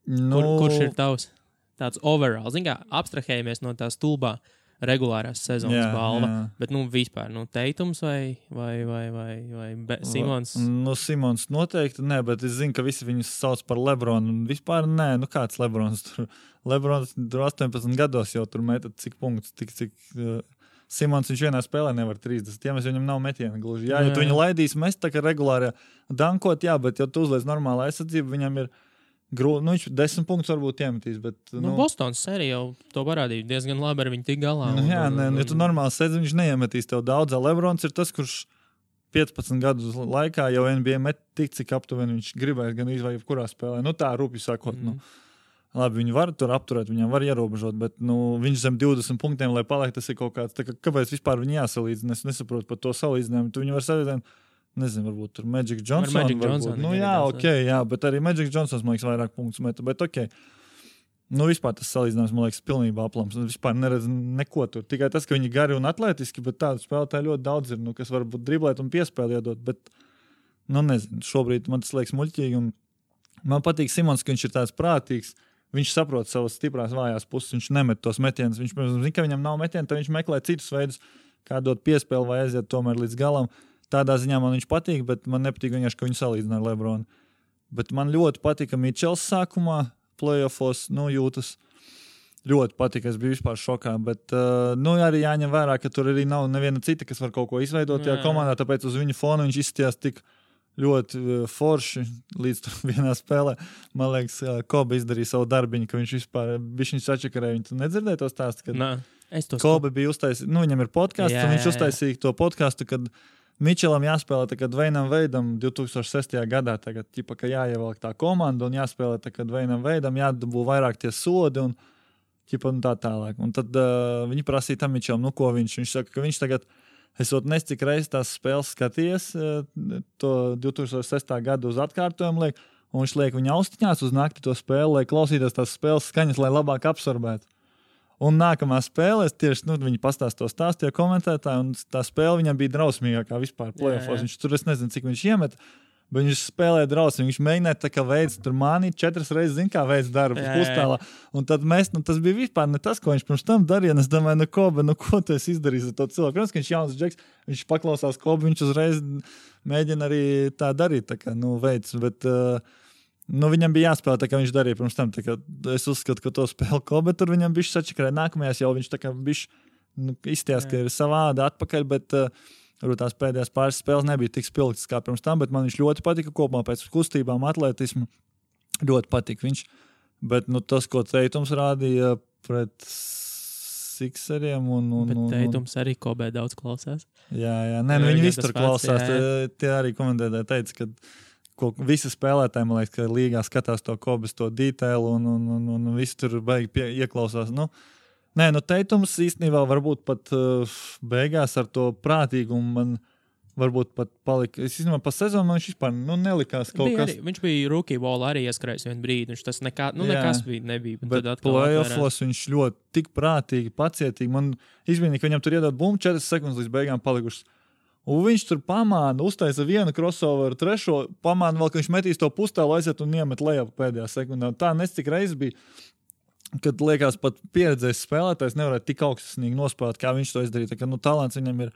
Nu, Kur, kurš ir tavs? tāds overall, zināmā mērā, abstrahējamies no tās stulbā regulārās sezonas Jā, balva. jā. Bet, nu, vispār, nu, Teitums vai, vai, vai, vai, vai Be Simons. Nu, Simons noteikti nē, bet es zinu, ka visi viņus sauc par Lebronu. Vispār nē, nu kāds Lebrons tur. Lebrons tur 18 gados jau tur meta cik punktus, tik cik. Uh, Simons viņš vienā spēlē nevar 30. Ja viņam nav metiena gluži. Jā, ja Jā, tu viņu jā. laidīsi, mēs tā kā regulāri dankot, jā, bet ja tu uzliec normālu aizsardzību, viņam ir grūti. Nu, viņš 10 punktus varbūt iemetīs, bet. Nu, nu, Bostonas sērija jau to parādīja diezgan labi, ar viņu tik galā. Nu, un- jā, un- nē, un- nu, ja tu normāli sēdi, viņš neiemetīs tev daudz. Lebrons ir tas, kurš 15 gadus laikā jau NBA met tik, cik aptuveni viņš gribēja, gan izvēlēt, jebkurā spēlē. Nu, tā rūpīgi sakot. Mm. Nu. Labi, viņi var tur apturēt, viņam var ierobežot, bet nu, viņš zem 20 punktiem, lai paliek, tas ir kaut kāds. Kā, kāpēc vispār viņi jāsalīdzina? Es nesaprotu par to salīdzinājumu. Tu viņu var salīdzināt, nezinu, varbūt tur Magic Johnson. Magic varbūt. Johnson Nu, jā, ok, jā, bet arī Magic Johnsons, man liekas, vairāk punktus meta. Bet, ok, Nu, vispār tas salīdzinājums, man liekas, pilnībā aplams. Es vispār neredzu neko tur. Tikai tas, ka viņi gari un atletiski, bet tādu spēlētāju ļoti daudz ir, nu, kas varbūt driblēt un piespēlēt iedot. Bet, nu, nezinu, šobrīd man tas liekas muļķīgi. Man patīk Simons, ka viņš ir tāds prātīgs. Viņš saprot savas stiprās, vājās puses. Viņš nemet tos metienus. Viņš, zina, ka viņam nav metienu, tad viņš meklē citus veidus, kā dot piespēli vai aiziet tomēr līdz galam. Tādā ziņā man viņš patīk, bet man nepatīk vienkārši, ka viņu salīdzina ar Lebronu. Bet man ļoti patika Mičels sākumā, playoffs, nu, jūtas. Ļoti patika, es biju vispār šokā. Bet, uh, nu, arī jāņem vērā, ka tur arī nav neviena cita, kas var kaut ko izveidot tajā Jā. komandā. Tāpēc uz viņa fona viņš izskatījās tik ļoti uh, forši līdz [LAUGHS] vienā spēlē. Man liekas, uh, Kobe izdarīja savu darbiņu, ka viņš vispār bija viņš sačakarēja. Viņu Tu nedzirdēji to stāstu? Kad... Nā, to Kobe bija uztaisījis, nu, viņam ir podkāsts, un viņš uztaisīja to podkāstu, kad Mičelam jāspēlē tagad Veinam Veidam 2006. gadā, tagad, ķipa, ka jāievelk tā komanda un jāspēlē tagad Veinam Veidam, jādabū vairāk tie sodi un, ķipa, un tā tālāk. Un tad uh, viņi prasīja tam Mičelam, nu, ko viņš, viņš saka, ka viņš tagad. Esot nes cik reizes tās spēles skatījies, uh, to 2006. gadu uz atkārtojumu liek, un viņš liek viņa austiņās uz nakti to spēli, lai klausītos tās spēles skaņas, lai labāk absorbētu. Un nākamā spēlē, es tieši nu, viņi pastāstīja to stāstu, tie komentētāji, un tā spēle viņam bija drausmīgākā vispār. Playoffs. jā. Viņš tur es nezinu, cik viņš iemet. Bet viņš spēlēja drausmīgi. Viņš mēģināja tā kā veids, tur mānīt četras reizes, zina, kā veids darbu pustālā. Un tad mēs, nu, tas bija vispār ne tas, ko viņš pirms tam darīja. Es domāju, nu, ko, bet, nu, ko tu esi izdarījis ar to cilvēku? Protams, ka viņš ir jauns džeks, viņš paklausās kobu, viņš uzreiz mēģina arī tā darīt, tā kā, nu, veids. Bet, uh, Nu, viņam bija jāspēlē tā, kā viņš darīja pirms tam. Es uzskatu, ka to spēle ko, bet tur viņam bija sačakarē. Nākamajās jau viņš tā kā bišķi, nu, izties, ka ir savādi atpakaļ, bet uh, varbūt tās pēdējās pāris spēles nebija tik spilgtas kā pirms tam, bet man viņš ļoti patika kopumā pēc kustībām, atletismu. Ļoti patika viņš. Bet nu, tas, ko Teitums rādīja pret Sixeriem un, un, un, un, teikums arī Kobe daudz klausās. Jā, jā, nē, nu, Jā, viņi visi tur klausās. jā, Tie, tie arī komentētāji teica, ka ko, visi spēlētāji, man liekas, ka līgā skatās to kobas, to detailu un, un, un, un visi tur beig pie, ieklausās. Nu, nē, nu, teikums īstenībā varbūt pat uh, beigās ar to prātīgumu man varbūt pat palika. Es domāju, pa sezonu man viņš vispār nu, nelikās kaut Bija kas. Arī, viņš bija rookie ball arī ieskrējis vienu brīdi. Viņš tas nekā, nu, Jā. nekas bija, nebija. Bet atvērās. playoffs viņš ļoti tik prātīgi, pacietīgi. Man izbrīnīja, ka viņam tur iedod bumbu 4 sekundes līdz beigām palikušas. Un viņš tur pamāna, uztaisa vienu crossover, trešo pamāna vēl, ka viņš metīs to pustālu, aiziet un iemet lejā pēdējā sekundā. Tā nesik reizes bija. Kad liekas, pat pieredzējis spēlētājs nevarētu tik augstsnīgi nospēlēt, kā viņš to izdarīja. Tā Kā, nu, talants viņam ir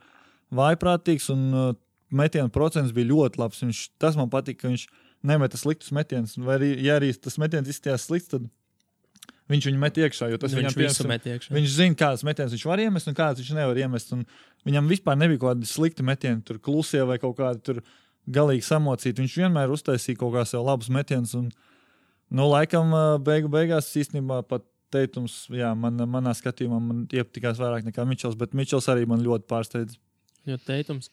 vājprātīgs un uh, metienu procents bija ļoti labs. Viņš, tas man patīk, ka viņš nemeta sliktus metienus. Vai arī, ja arī tas metiens izskatījās slikts, tad viņš viņu met iekšā. Tas Viņš viņam met iekšā. Viņš zina, kādas metienas viņš var iemest un kādas viņš nevar iemest. Un viņam vispār nebija kaut kādi slikti metieni, tur klusie vai kaut kādi tur galīgi samocīti. Viņš vienmēr uztaisīja kaut kādus labus metienus. Un, nu, laikam, beigu beigās īstenībā pat teikums, jā, man, manā skatījumā, man iepatikās vairāk nekā Mičels, bet Mičels arī man ļoti pārsteidz. Jo teikums,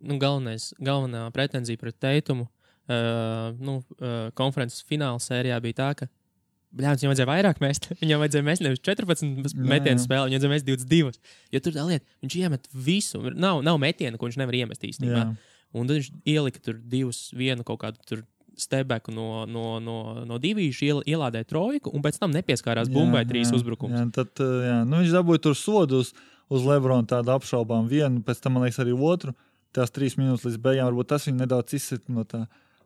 nu, galvenais, galvenā pretenzija pret teikumu uh, nu, uh, konferences fināla sērijā bija tā, ka bļā, viņam vajadzēja vairāk mest. [LAUGHS] Viņam vajadzēja mest nevis 14 metienu jā. spēlē, viņam vajadzēja mest 22. Jo tur tā lieta, viņš iemet visu. Nav, nav metiena, ko viņš nevar iemest īstenībā. Jā. Un tad viņš ielika tur divus, vienu kaut kādu tur stebeku no, no, no, no divīšu, iel, ielādēja trojku, un pēc tam nepieskārās bumbai trīs uzbrukums. Jā, tad, ā, jā. Nu, viņš dabūja tur sodu uz, Lebrona tādu apšaubām vienu, pēc tam, man liekas, arī otru. Tās trīs minūtes līdz beigām, varbūt tas viņu nedaudz izsita no tā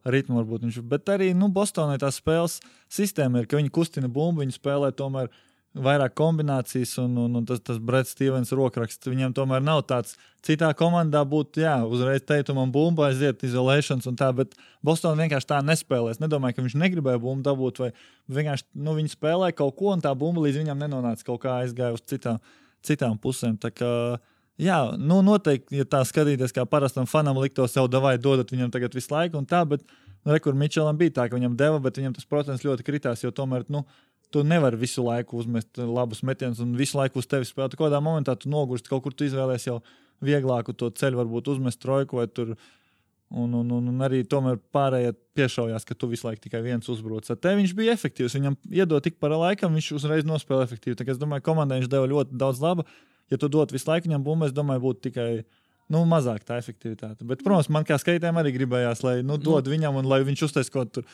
ritmu varbūt. Bet arī nu, Bostonai tā spēles sistēma ir, ka viņi kustina bumbu, viņi spēlē tomēr vairāk kombinācijas, un, un, un tas, tas Brits Stevens rokraksts viņam tomēr nav tāds. Citā komandā būtu, jā, uzreiz teikumam, bumba aiziet, izolēšanas un tā, bet Bostonā vienkārši tā nespēlēs. Nedomāju, ka viņš negribēja bumbu dabūt, vai vienkārši nu, viņi spēlēja kaut ko, un tā bumba līdz viņam nenonāca kaut kā aizgāja uz citām, citām pusēm. Jā, nu noteikti, ja tā skatīties, kā parastam fanam liktos, jau davai dodat viņam tagad visu laiku, un tā, bet, nu, re, kur Mičelam bija tā, ka viņam deva, bet viņam tas, protams, ļoti kritās, jo tomēr, nu, tu nevari visu laiku uzmest labus metienus un visu laiku uz tevi spēlēt. Kādā momentā tu nogursti, kaut kur tu izvēlēsies jau vieglāku to ceļu, varbūt uzmest trojku vai tur. Un, un, un, un arī tomēr pārējie piešaujās, ka tu visu laiku tikai viens uzbruc. Tevi viņš bija efektīvs. Viņam iedod tik par laikam, viņš uzreiz nospēlē efektīvi. Tā, es domāju, komandai viņš deva ļoti daudz laba ja tu dod visu laiku viņam bumbu, es domāju, būtu tikai nu, mazāk tā efektivitāte. Bet, protams, man kā skaitējiem arī gribējās, lai nu, dod nu. viņam un lai viņš uztais kaut kur.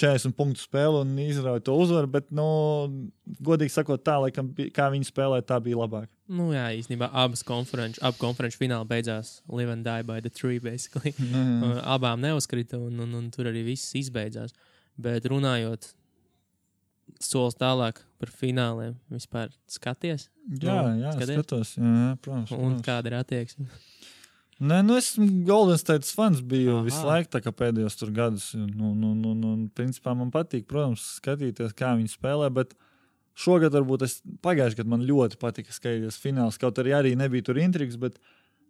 40 punktu spēli un izrauja to uzvaru, bet, nu, godīgi sakot, tā, laikam, kā viņi spēlēja, tā bija labāk. Nu, jā, īstenībā abas konferenču, abu konferenču fināli beidzās Live and Die by the Tree, basically. [LAUGHS] Mm. Abām neuzkrita, un, un, un tur arī viss izbeidzās. Bet runājot solis tālāk par fināliem. Vispār skaties? Jā, nu, jā skaties? skatos. Jā, protams, protams. Un kāda ir attieksme? Nē, nu es Golden State fans biju Aha. visu laiku, kā pēdējos gadus. Nu, nu, nu, nu, principā man patīk, protams, skatīties, kā viņi spēlē. Bet šogad varbūt es pagājušajā gadā man ļoti patika skatīties fināls. Kaut arī, arī nebija tur intrigas, bet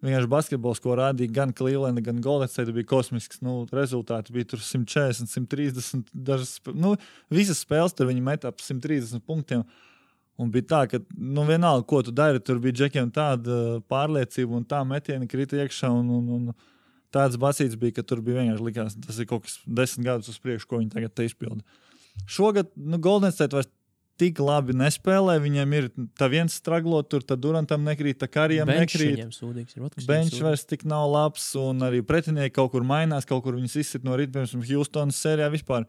Vienkārši basketbols, ko rādīja gan Cleveland, gan Golden State, bija kosmisks. Nu, rezultāti bija 140, 130. Dažas, nu, visas spēles tur viņi met ap 130 punktiem. Un bija tā, ka nu, vienalga, ko tu dari, tur bija džekiem tāda pārliecība un tā metiena krita iekšā. Un, un, un tāds basīts bija, ka tur bija vienkārši likās, tas ir kaut kas desmit gadus uz priekšu, ko viņi tagad izpilda. Šogad nu, Golden State vairs tik labi nespēlē. Viņam ir tā viens straglot, tur Durantam nekrīt, tā karijam nekrīt. Bench vairs tik nav labs, un arī pretinieki kaut kur mainās, kaut kur viņas izsit no rīta, piemēram, Houstonas sērijā vispār.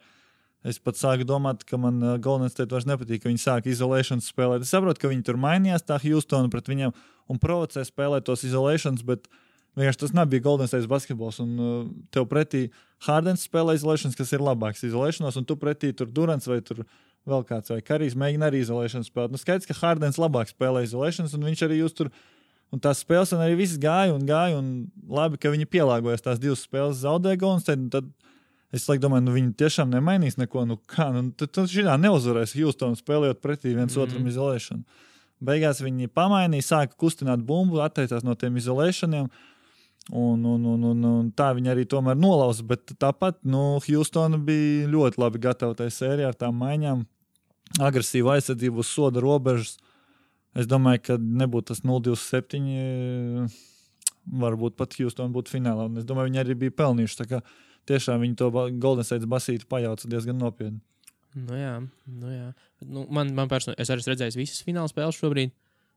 Es pat sāku domāt, ka man uh, Golden State vairs nepatīk, ka viņi sāk izolēšanas spēlēt. Es saprotu, ka viņi tur mainījās, tā Houstona pret viņiem un provocē spēlēt tos izolēšanas, bet vienkārši tas nebija Golden State basketbols. Un uh, tev pretī Hardens spēlē izolēšanas, kas ir labāks izolēšanos, un tu pretī tur Durants vai tur vēl kāds, vai Karijs mēģina arī izolēšanas spēlēt. Nu, skaidrs, ka Hardens labāk spēlē izolēšanas, un viņš arī jūs tur. Un tās spēles un arī viss gāja un gāja. Un labi, ka viņi pielāgojas tās divas spēles, zaudēja Golden State. Es like, domāju, nu viņi tiešām nemainīs neko. Nu, kā, nu, tad tad šī tā neuzvarēs Houston spēlējot pretī viens mm. otram izolēšanu. Beigās viņi pamainīja, sāka kustināt bumbu, atteicās no tiem izolēšaniem. Un, un, un, un, un tā viņi arī tomēr nolauza. Bet tāpat nu, Houston bija ļoti labi gatava tajā sērijā ar tām maiņām agresīva aizsardzība uz soda robežas. Es domāju, ka nebūtu tas 0,27. Varbūt pat Houston būtu finālā. Un es domāju, viņi arī bija pelnījuši. Tiešām viņi to Golden State basītu pajauca diezgan nopietni. Nu jā, nu jā. Nu, man, man personīgi, es arī redzēju visas fināla spēles šobrīd.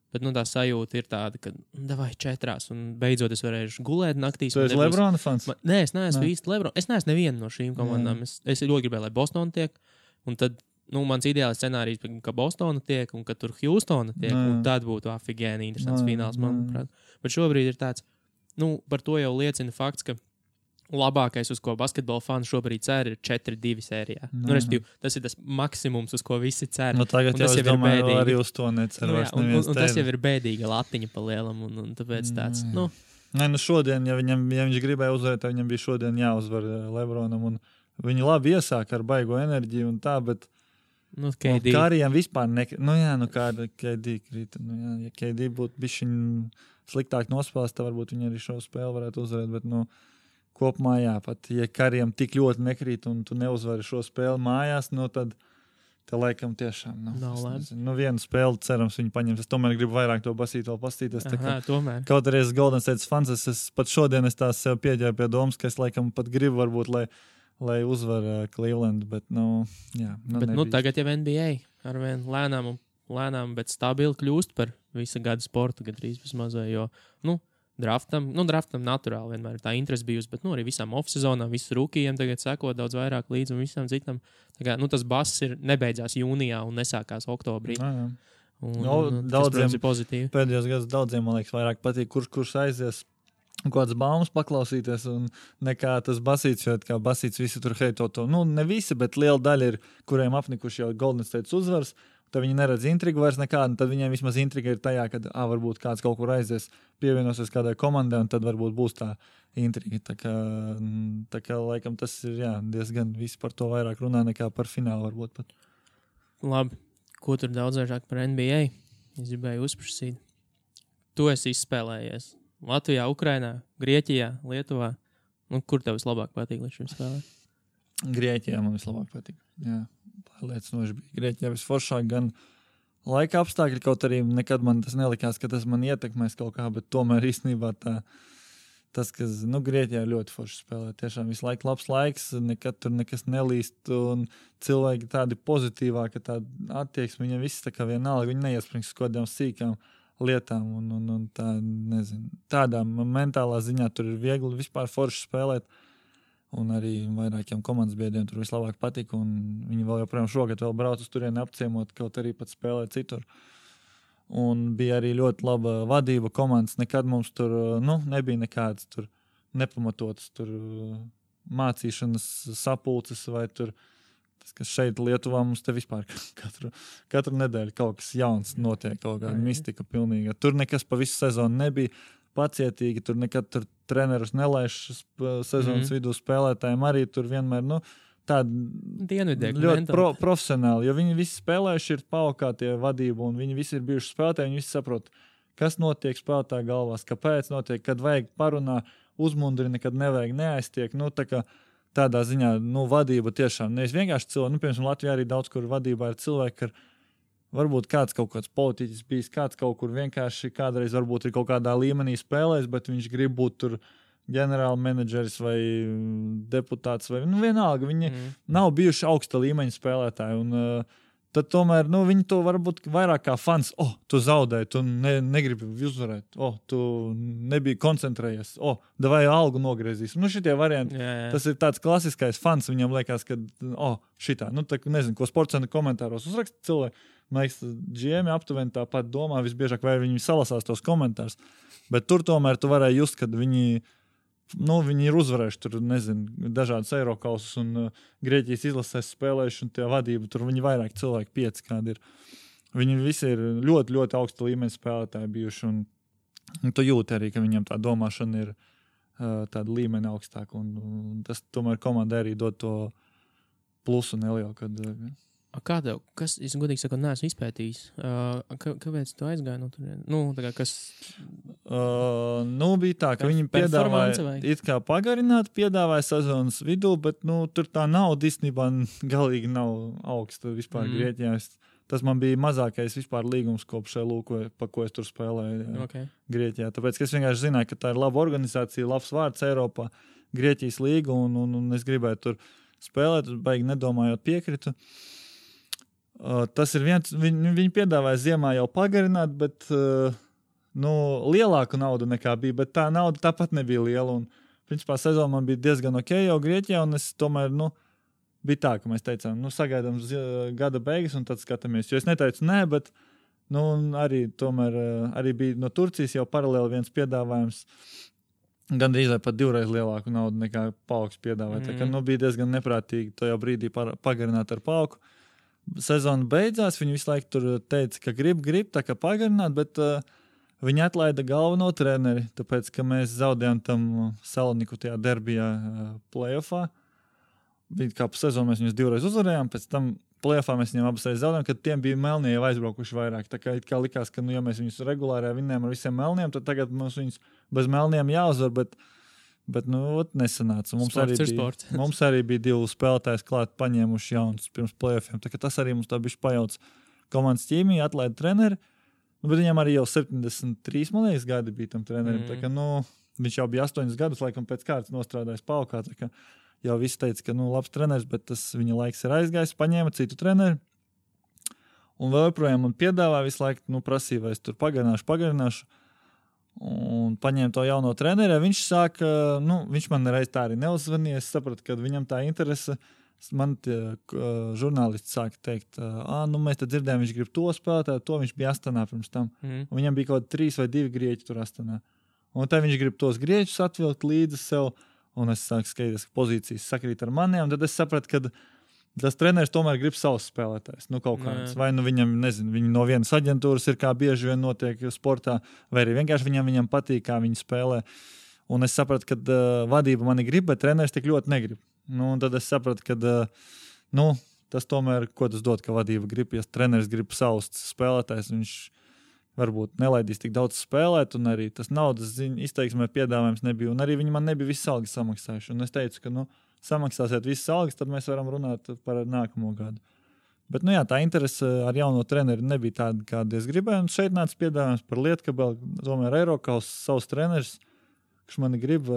Bet nu, tā sajūta ir tāda, ka nu, vai četrās, un beidzot es varēšu gulēt naktīs. Tu esi nebūs... Lebrona fans? Man, nē, es neesmu ne. īsti Lebrona. Es neesmu neviena no šīm komandām. Es, es ļoti gribēju, lai Bostonā tiek. Un tad nu, mans ideālais scenārijs, ka Bostonā tiek un ka tur Hjūstonā tiek. Tad būtu afigēni interesants nē, fināls, manuprāt. Bet šobrīd ir tāds, nu, par to jau liecina fakts, ka labākais, uz ko basketbola fani šobrīd cer, ir 4-2 sērijā. Nu, respektīvi, tas ir tas maksimums, uz ko visi cer. Nu, tagad un tas jau ir bēdīgi. Arī uz to necer. Nu, jā, un, un, un tas jau ir bēdīgi latiņa pa lielam, un, un tāpēc tāds, mm. nu. Nē, nu šodien, ja, viņam, ja viņš gribēja uzvarēt, tad viņam bija šodien jāuzvar eh, Lebronam. Viņi labi iesāka ar baigo enerģiju un tā, bet Nu, KD. Kā arī vispār nekrīt. Nu, jā, nu, kāda KD krīt. Nu, jā, ja KD būtu bijis sliktāk nospēlēts, tad varbūt viņi arī šo spēli varētu uzvarēt. Bet, nu, kopumā, jā, pat ja kariem tik ļoti nekrīt un tu neuzvari šo spēli mājās, nu, tad. Te laikam tiešām nu, nav labi. Nu, vienu spēli, cerams, viņi paņems. Es tomēr gribu vairāk to basīt, vēl pastīties. Aha, tomēr. Kaut arī es Golden State fans, es, es pat šodien es tās sev pieģēru pie domas, ka es laikam pat gribu varbūt, lai lai uzvarētu Cleveland. Bet, nu, jā, nu, bet, nu, tagad jau NBA ar vien lēnām, un, lēnām, bet stabili kļūst par visu gadu sportu, gandrīz vismaz. Jo, nu, draftam, nu, draftam naturāli vienmēr ir tā interese bijusi, bet nu, arī visām off-sezonām, visam rūkījiem tagad seko daudz vairāk līdzi un visam citam. Kā, nu, tas bass ir nebeidzās jūnijā un nesākās oktobrī. Jā, jā. Un, no, un, daudziem tas, protams, ir pozitīvi. Pēdējos gados daudziem, man liekas, vairāk patīk, kurš kurš aizies kādas baumas paklausīties, un nekā tas basīts, jo kā basīts visi tur heito to. Nu, ne visi, bet liela daļa ir, kuriem apnikuši jau Golden State uzvaras. Tad viņi neredz intrigu vairs nekādu, tad viņiem vismaz intriga ir tajā, ka, ah, varbūt kāds kaut kur aizies, pievienosies kādai komandai, un tad varbūt būs tā intriga. Tā kā, tā kā laikam tas ir jā, diezgan viss par to vairāk runā nekā par finālu varbūt pat. Labi, ko tur daudz vairāk par NBA? Es gribēju uzprasīt. Tu esi izspēlējies Latvijā, Ukrajinā, Grieķijā, Lietuvā. Nu, kur tev vislabāk patīk līdz šim spēlēm? Grieķijā man vislabāk patīk. Jā, noži bija. Grieķijā visforšāk gan laika apstākļi, kaut arī nekad man tas nelikās, ka tas man ietekmēs kaut kā, bet tomēr īstenībā tā. Tas, kas nu, Grieķijā ļoti forši spēlē, tiešām visu laiku labs laiks, nekad tur nekas nelīst. Cilvēki tādi pozitīvāki, tāda attieksme, viņiem viss tā kā vienalga, viņi neiesprings kaut kādām sīkām. Uh, lietām. Un, un, un tā, nezinu, tādā mentālā ziņā tur ir viegli vispār forši spēlēt. Un arī vairākiem komandas biedriem tur vislabāk patika. Viņi vēl joprojām šogad vēl brauc uz turieni apciemot, kaut arī pat spēlēt citur. Un bija arī ļoti laba vadība komandas. Nekad mums tur nu, nebija nekādas tur nepamatotas tur mācīšanas sapulces vai tur Tas, kas šeit, Lietuvā, mums te vispār [LAUGHS] katru, katru nedēļu kaut kas jauns notiek, kaut kāda mistika pilnīga. Tur nekas pa visu sezonu nebija. Pacietīgi tur nekad tur trenerus nelaiž sezonas mm. vidū spēlētājiem. Arī tur vienmēr nu, tādi ļoti pro, profesionāli. Jo viņi visi spēlējuši, ir paukātie vadību, un viņi visi ir bijuši spēlētāji. Viņi visi saprot, kas notiek spēlētāju galvās, kāpēc notiek, kad vajag parunāt, uzmundri, nekad nevajag neaiztiek. Nu, tādā ziņā nu, vadība tiešām nevis vienkārši cilvēki. Nu, piemēram, Latvijā arī daudz kur vadībā ir cilvēki, ka varbūt kāds kaut kāds politiķis bijis, kāds kaut kur vienkārši kādreiz varbūt ir kaut kādā līmenī spēlējis, bet viņš grib būt tur. Ģenerāla menedžeris vai deputāts, vai nu, vienalga. Viņi mm. nav bijuši augsta līmeņa spēlētāji. Un, uh, tad tomēr nu, viņi to varbūt vairāk kā fans. O, oh, tu zaudēji, tu ne, negribi uzvarēt, o, oh, tu nebija koncentrējies, o, oh, vai algu nogriezīs. Nu, šitie varianti, jā, jā. tas ir tāds klasiskais fans. Viņam liekas, ka, o, oh, šitā, nu, tā, nezinu, ko sports centra komentāros uzraksta cilvēki. Man liekas, GM aptuveni tāpat domā visbiežāk, vai viņi salasās tos komentārus. Bet tur tomēr tu varēji just, kad viņi nu, viņi ir uzvarējuši tur, nezinu, dažādas Eiropas un uh, Grieķijas izlases spēlējuši, un tie vadība tur viņi vairāk cilvēki, pieci kādi ir. Viņi visi ir ļoti, ļoti augsta līmeņa spēlētāji bijuši. Un, un tu jūti arī, ka viņiem tā domāšana ir uh, tāda līmeņa augstāka. Un, un tas tomēr komandai arī dod to plusu nelielu. Kad, uh, Kā tev, kas, es godīgi sakot, neesmu izpētījis, kā, kāpēc tu aizgāji no turienes? Nu, kā, kas... Uh, nu, bija tā, ka viņi piedāvāja, it kā pagarināt, piedāvāja sezonas vidū, bet nu, tur tā nauda īstenībā [LAUGHS] galīgi nav augsta vispār mm. Grieķijā. Tas man bija mazākais vispār līgums kopš šai lūko, pa ko es tur spēlēju jā, okay. Grieķijā. Tāpēc es vienkārši zināju, ka tā ir laba organizācija, labs vārds Eiropā, Grieķijas līga, un, un, un es gribēju tur spēlēt, baigi nedomājot piekritu. Uh, tas ir viens, viņi, viņi piedāvāja ziemā jau pagarināt, bet nu, lielāku naudu nekā bija. Bet tā nauda tāpat nebija liela. Un, principā sezona man bija diezgan ok jau Grieķijā, un es tomēr. Nu, Bija tā, ka mēs teicām, nu, sagaidām gada beigas, un tad skatāmies. Jo es neteicu, nē, bet nu, arī, tomēr, arī bija no Turcijas jau paralēli viens piedāvājums. Gan drīz vai pat divreiz lielāku naudu nekā pauks piedāvāja. Mm. Tā kā, nu, bija diezgan neprātīgi to jau brīdī pagarināt ar pauku. Sezona beidzās. Viņi visu laiku tur teica, ka grib, grib tā kā pagarināt, bet uh, viņi atlaida galveno treneri, tāpēc ka mēs zaudējām tam Saloniku tajā derbijā uh, playoffā. Bija kā pa sezonu mēs viņus divreiz uzvarējām, pēc tam playoffā mēs viņiem abas reizes zaudējām, kad tiem bija melnie jau aizbraukuši vairāk. Tā kā, kā likās, ka, nu, ja mēs viņus regulāri vinnējam ar visiem melniem, tad tagad mums viņus bez melniem jāuzvar. Bet, uh, Bet, nu, nesanāca. Mums sports arī, bija, [LAUGHS] mums arī bija divi spēlētāji, klāt, paņēmuši jaunus pirms playoffiem. Tas arī mums tā bija pajauts. Komandas ķīmija atlaida treneri. Nu, bet viņam arī jau 73 liekas, gadi bija tam trenerim. Mm. Kā, nu, viņš jau bija 8 gadus, laikam, pēc kārtas nostrādājis paukā. Jau viss teica, ka nu, labs treneris, bet tas viņa laiks ir aizgājis. Paņēma citu treneri. Un vēl joprojām man piedāvā visu laiku, nu, prasīja, vai es tur pagarināšu, pagarināšu un paņēma to jauno treneri. Viņš sāka, nu, viņš man reiz tā arī neuzvanīja. Es sapratu, ka viņam tā interese. Man tie uh, žurnālisti sāka teikt, ah, nu, mēs dzirdējām, viņš grib to spēlēt, to viņš bija Astanā pirms tam. Mm. Un viņam bija kaut kādi trīs vai divi grieķi tur Astanā. Un tad viņš grib tos grieķus atvilkt līdzi sev, un es sāku skatīties, ka pozīcijas sakrīt ar maniem. Tad es sapratu, ka tas treneris tomēr grib savus spēlētājus. Nu. Vai nu viņam, nezinu, viņi no vienas aģentūras ir kā bieži vien notiek sportā, vai arī vienkārši viņam, viņam patīk, kā viņi spēlē. Un es sapratu, ka uh, vadība mani grib, bet treneris tik ļoti negrib. Nu, tad es sapratu, ka uh, nu, tas tomēr, ko tas dod, ka vadība grib, ja treneris grib savus spēlētājus, viņš varbūt nelaidīs tik daudz spēlēt, un arī tas naudas izteiksmē piedāvājums nebija. Un arī viņi man nebija visas algas samaksājuši. Un es teicu, ka, nu, samaksāsiet visas algas, tad mēs varam runāt par nākamo gadu. Bet nu, jā, tā interese ar jauno treneru nebija tāda, kāda es gribēju. Un šeit nāca piedāvājums par Lietkabeli. Tomēr Eiropas savs treneris, kurš mani grib.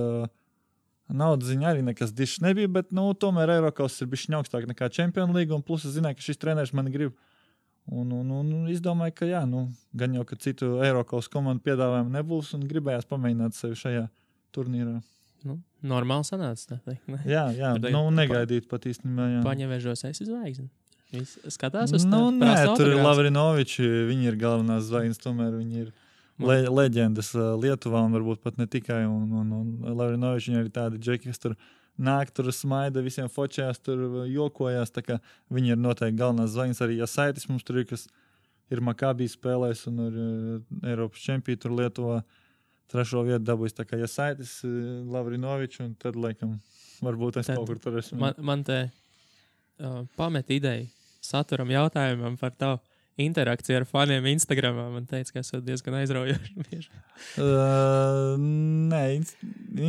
Naudas ziņā arī nekas dišs nebija, bet nu, tomēr Eiropas ir bijis augstāk nekā Champions League. Plus es zināju, ka šis treneris mani grib. Un, un, un, un izdomāju, ka jā, nu, gan jau, ka citu Eiropas komandu piedāvājumu nebūs, un gribējās pamēģināt sevi šajā turnīrā. Nu, normāli sanāca. Ne? Jā, jā nu, negaidīt pat īstenībā. Paņevēžos es zvaigzni. Viņš skatās uz nu, nē, tur ir Lavrinoviči, viņi ir galvenās zvaigznes, tomēr viņi ir le, leģendas Lietuvā un varbūt pat ne tikai. Un, un, un Lavrinoviči ir tādi džeki, kas tur nāk, tur smaida, visiem focējās, tur jokojās. Viņi ir noteikti galvenās zvaigznes. Arī Jasaitis mums tur ir, kas ir Makabī spēlējis un ir Eiropas čempions tur Lietuvā. Trešo vietu dabūjis tā kā Jasaitis, Lavrinovičs un tad, laikam, varbūt es tad kaut kur tur esmu. Man, man te uh, pamet ideju saturam jautājumam par tavu interakcija ar faniem Instagram. Man teica, ka esat diezgan aizraujoši. [LAUGHS] uh, nē,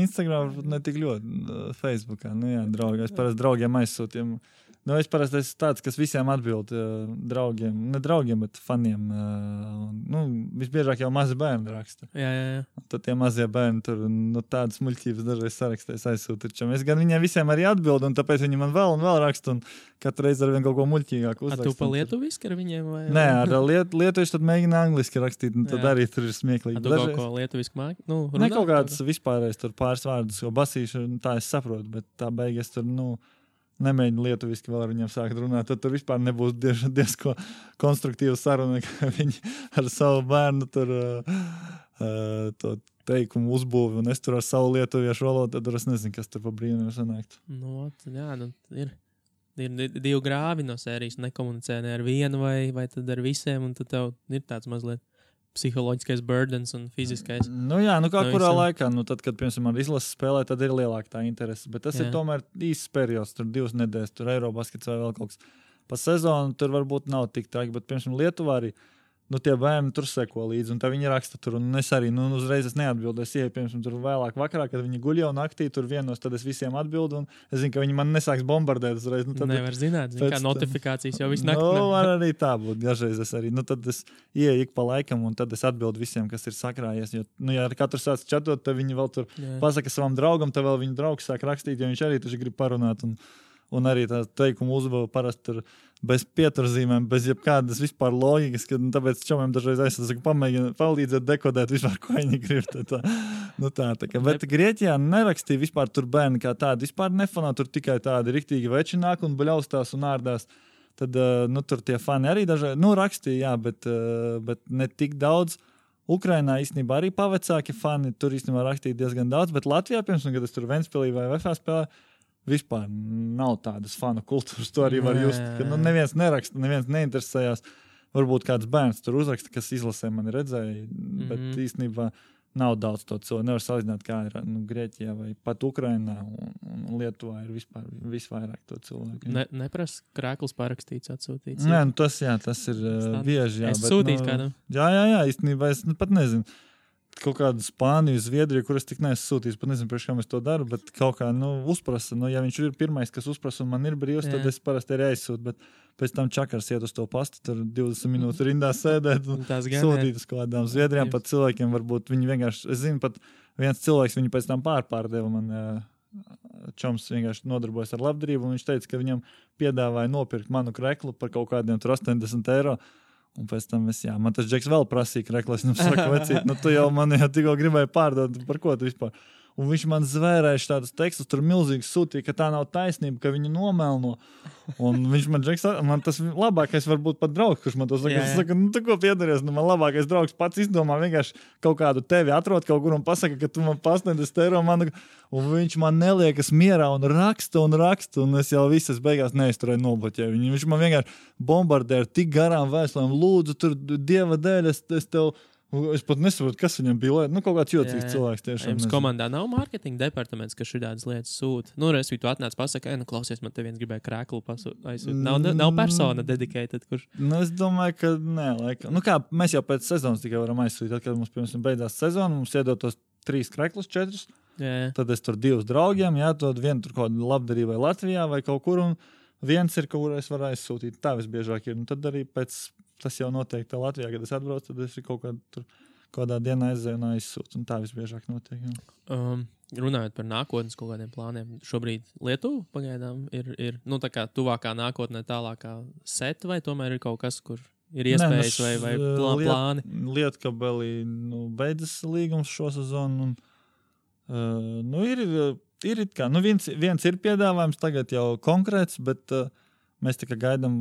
Instagram ne tik ļoti. Uh, Facebookā, nu jā, draugi. Es parasti draugiem aizsūtīju Nu, es parasti esmu tāds, kas visiem atbild uh, draugiem, ne draugiem, bet faniem. Uh, nu, visbiežāk jau mazi bērni raksta. Jā, jā, jā. Tad tie mazie bērni tur nu, tādas muļķības dažreiz sarakstīs aizsūtīt. Es gan viņiem visiem arī atbildu, un tāpēc viņi man vēl un vēl raksta, katru reizi ar vien kaut ko muļķīgāku uzrakst. Tu pa lietuviski ar viņiem? Vai... Nē, ar liet, lietuviešu tad mēģina angliski rakstīt, un tad jā. arī tur ir smieklīgi. Tu dažreiz... kaut ko lietuviski māki? Nu, runāt, ne kaut kādas vispārējas tur pāris vārdus, ko basīšu, tā es saprotu, bet tā beigas tur, nu nemēģina lietuviski vēl ar viņiem sākt runāt, tad tur vispār nebūs diezgan diez konstruktīva saruna, [LAUGHS] ka viņi ar savu bērnu tur uh, uh, to teikumu uzbūvi, un es tur ar savu lietuviešu valodu, tad es nezinu, kas tur pa brīnumu sanāktu. Nu, jā, nu, ir. Ir divi grāvi no sērijas, nekomunicē ne ar vienu vai, vai ar visiem, un tad tev ir tāds mazliet psiholoģiskais burdens un fiziskais. Nu, jā, nu kā no kurā visam. laikā, nu, tad, kad, piemēram, ar izlases spēlē, tad ir lielāka tā interese. Bet tas jā. ir tomēr īsts periods, tur divas nedēļas, tur Eirobaskets vai vēl kaut kas. Pa sezonu tur varbūt nav tik traki, bet, piemēram, Lietuvā arī nu, tie bērni tur seko līdzi, un viņi raksta tur. Un es arī nu, uzreiz es neatbildēju. Ienāku, piemēram, tur vēlāk, vakarā, kad viņi guļ jau naktī, tur vienos, tad es visiem atbildu. Es zinu, ka viņi man nesāks bombardēt uzreiz. Nu, tad, Nevar zināt, zin, kā notifikācijas jau visu nakti. Nu, var arī tā būt. Dažreiz es arī, nu, tad es ieeju pa laikam, un tad es atbildu visiem, kas ir sakrājies. Jo, nu, ja katrs sāc čatot, tad viņi vēl tur Jā. pasaka savam draugam, tad vēl viņa draugs sāk rakstīt, jo viņš arī tur grib parunāt. Un, un arī tā teikuma uzbūve parasti ir bez pieturzīmēm, bez jebkādas vispār loģikas. Kad, nu, tāpēc čomiem dažreiz aizsaka, pamēģina palīdzēt dekodēt vispār, ko viņi grib. Tā, tā, nu, tā, tā, ka, bet Grieķijā nerakstīja vispār tur bērni kā tādi. Vispār nefanā tur tikai tādi riktīgi veči nāk un buļaustās un ārdās. Tad nu, tur tie fani arī dažreiz nu, rakstīja, jā, bet, bet ne tik daudz. Ukrainā īstenībā arī pavecāki fani tur īstenībā rakstīja diezgan daudz, bet Latvijā, piemēram, kad es tur Ventspēlī vai Vēfā spēlēju, vispār nav tādas fanu kultūras. To arī var just, ka nu, neviens neraksta, neviens neinteresējās. Varbūt kāds bērns tur uzraksta, kas izlasē mani redzēja, mm -hmm. bet īstenībā nav daudz to cilvēku. Nevar salīdzināt, kā ir nu, Grieķijā vai pat Ukrainā un, un Lietuvā ir vispār visvairāk to cilvēku. Ne, neprasa krēkls parakstīts, atsūtīts. Nē, nu, tas, jā, tas ir uh, bieži. Jā, es bet, sūtīju nu, kādam. Jā, jā, jā, īstenībā es nu, pat nezinu kaut kādu Spāniju, Zviedriju, kuras tik neesmu sūtījis. Pat nezinu, priekš, kā mēs to darām, bet kaut kā nu, uzprasa. Nu, ja viņš ir pirmais, kas uzprasa, un man ir brīvs, tad es parasti arī aizsūtu. Bet pēc tam čakars iet uz to pastu, tur 20 minūtes rindā [LAUGHS] sēdēt un sūtīt uz kaut kādām Zviedrijām. Pat cilvēkiem varbūt viņi vienkārši, es zinu, pat viens cilvēks viņu pēc tam pārpārdeva man. Čoms vienkārši nodarbojas ar labdarību, un viņš teica, ka viņam piedāvāja nopirkt manu kreklu par kaut kādiem 80 eiro. Un pēc tam es, jā, man tas džeks vēl prasīja, reklāmas nu, saka, vecīt, nu, tu jau man jau tikko gribēji pārdot, par ko tu vispār. Un viņš man zvērēja tādus tekstus, tur milzīgi sūtīja, ka tā nav taisnība, ka viņu nomelno. Un viņš man teica, man tas labākais var būt pat draugs, kurš man to saka. Es saku, nu, tu ko piedaries, nu, man labākais draugs pats izdomā vienkārši kaut kādu tevi atrod kaut kur un pasaka, ka tu man pasniedz eiro. Man, un viņš man neliekas mierā un raksta un raksta, un es jau visas beigās neizturēju nobloķēju. Viņš man vienkārši bombardē ar tik garām vēstulēm, lūdzu, tur dieva dēļ, es, es tev Es pat nesaprotu, kas viņam bija. Nu, kaut kāds jā. cilvēks. Tiešām, Jums komandā nav mārketinga departaments, kas šādas lietas sūta. Nu, es tu atnāc, pasakā, nu, klausies, man te viens gribēja krēklu pasūtīt. Nav, nav persona dedicated. Kurš... Nu, es domāju, ka nē, laikam. Nu, kā, mēs jau pēc sezonas tikai varam aizsūtīt. Tad, kad mums, piemēram, beidzās sezona, mums iedod tos trīs krēklus, četrus. Jā. Tad es tur divus draugiem, jā, tad vienu tur kaut kādā labdarībā Latvijā vai kaut kur. Un, viens ir, kur es varu aizsūtīt. Tā visbiežāk ir. Un tad arī pēc tas jau noteikti Latvijā, kad es atbraucu, tad es kaut kādā, tur, kādā dienā aizēju un aizsūtu. Un tā visbiežāk notiek. Jā. Um, runājot par nākotnes kaut kādiem plāniem, šobrīd Lietuva pagaidām ir, ir nu, tuvākā nākotnē, tālākā seta, vai tomēr ir kaut kas, kur ir iespējas Nē, nu, vai, vai plā, liet, plāni? Lietkabelī nu, beidzas līgums šo sezonu. Un, uh, nu, ir, ir kā, nu, viens, viens ir piedāvājums tagad jau konkrēts, bet uh, mēs tikai gaidām,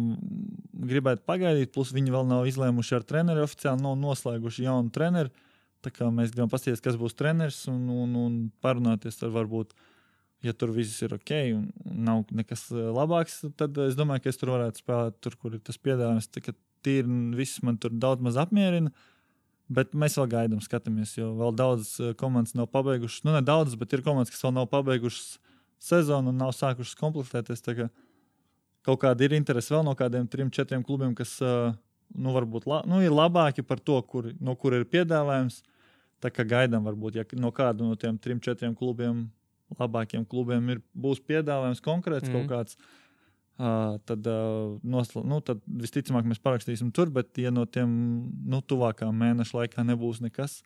gribētu pagaidīt. Plus viņi vēl nav izlēmuši ar treneri oficiāli, nav noslēguši jaunu treneri. Tā kā mēs gribam paskatīties, kas būs treneris un, un, un parunāties ar varbūt. Ja tur viss ir ok un nav nekas eh, labāks, tad es domāju, ka es tur varētu spēlēt, tur, kur ir tas piedāvājums. Tīri viss man tur daudz maz apmierina. Bet mēs vēl gaidām, skatāmies, jo vēl daudzas eh, komandas nav pabeigušas. Nu, ne daudzas, bet ir komandas, kas vēl nav pabeigušas sezonu un nav sākušas komplektēties. Kaut kāda ir interese vēl no kādiem trim, četriem klubiem, kas nu, varbūt la, nu, ir labāki par to, kur, no kur ir piedāvājums. Tā kā gaidām, varbūt, ja no kāda no tiem trim, četriem klubiem, labākiem klubiem ir, būs piedāvājums konkrēts mm. kaut kāds. Uh, tad, uh, nosla, nu, tad visticamāk mēs parakstīsim tur, bet, ja no tiem nu, tuvākā mēneša laikā nebūs nekas,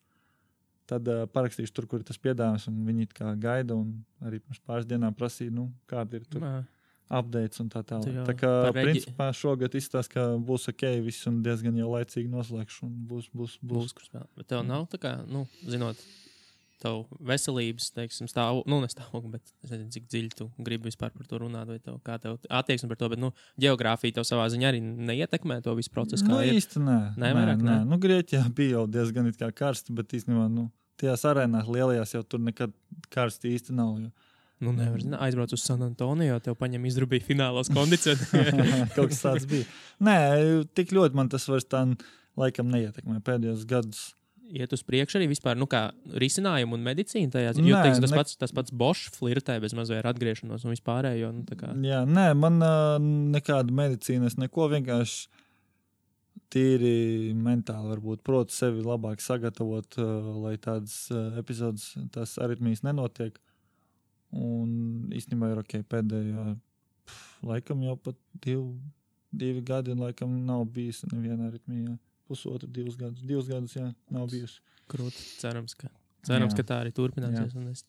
tad uh, parakstīšu tur, kur ir tas piedāvājums. Viņi kā gaida un arī pirms pāris dienām prasīja, nu, kāda ir tur. Nā. Updates un tā tālāk. Tā kā principā šogad izstāsta, ka būs ok, viss un diezgan jau laicīgi noslēgšu. Būs, būs, būs. būs bet tev nav tā kā, nu, zinot, tavu veselības, teiksim, stāvu, nu, nestāvokli, bet es nezinu, cik dziļi tu gribi vispār par to runāt, vai tev, kā tev attieksme par to, bet, nu, geogrāfija tev savā ziņā arī neietekmē to visu procesu. Nu, ir. īsti nē. Nē, vairāk, nē, nē. Nu, Grieķijā bija jau diezgan it kā karsti, bet īstenībā, nu, tajās arēnās lielajās jau tur nekad karsti īsti nav. Jo. Nu, nevar zināt, aizbrauc uz San Antonio, tev paņem izdrubīt finālos kondicionierus. [LAUGHS] Kaut kas tāds bija. Nē, tik ļoti man tas vairs tā laikam neietekmē pēdējos gados. Iet uz priekšu arī vispār, nu, kā risinājumu un medicīnu tajā ziņā. Jo, teiksim, tas, ne... pats, tas pats Bošs flirtē bez mazliet ar atgriešanos un vispārējo. Nu, kā... Jā, nē, man nekāda medicīna, es neko vienkārši tīri mentāli, varbūt, protu sevi labāk sagatavot, lai tādas epizodes, tās aritmijas nenotiek. Un īstenībā ir ok, pēdējā pf, laikam jau pat divi, divi gadi, un laikam nav bijis neviena aritmija. Pusotru, divus gadus, divus gadus, jā, nav bijusi. Krūti, cerams, ka, cerams, jā. ka tā arī turpināsies. Jā. Un es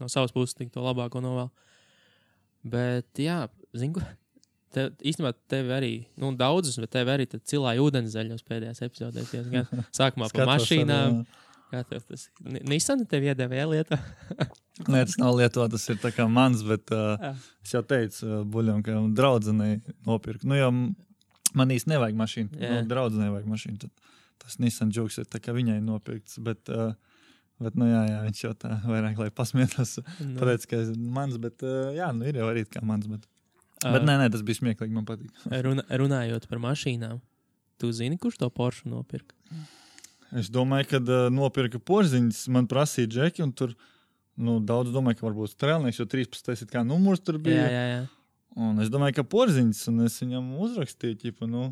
no savas puses tik to labāko novēlu. Bet, jā, zinu, te, īstenībā tev arī, nu, daudzas, bet tev arī cilāja ūdenszeļos pēdējās epizodēs. [LAUGHS] Sākumā pa mašīnām. Arī, Kā tev tas Nissan tev iedeva lietā? [LAUGHS] Nē, tas nav lietotā, tas ir mans, bet uh, es jau teicu, uh, buļļam, ka draudzenei nopirkt. Nu, jau man īsti nevajag mašīnu. Yeah. Nu, draudzenei vajag mašīnu. Tad tas Nissan joks ir kā viņai nopirkts. Bet, uh, Bet, nu, jā, jā, viņš jau tā vairāk, lai pasmietos. Nu. Pateic, ka ir mans, bet, uh, jā, nu, ir jau arī kā mans. Bet, uh, bet nē, nē, tas bija smieklīgi, man patīk. Runa, runājot par mašīnām, tu zini, kurš to Porsche nopirka? Es domāju, ka uh, nopirka porziņas, man prasīja džeki, un tur nu, daudz domāju, ka varbūt strēlnieks, jo 13. ir kā numurs tur bija. Jā, jā, jā. Un es domāju, ka porziņas, un es viņam uzrakstīju, ķipa, nu,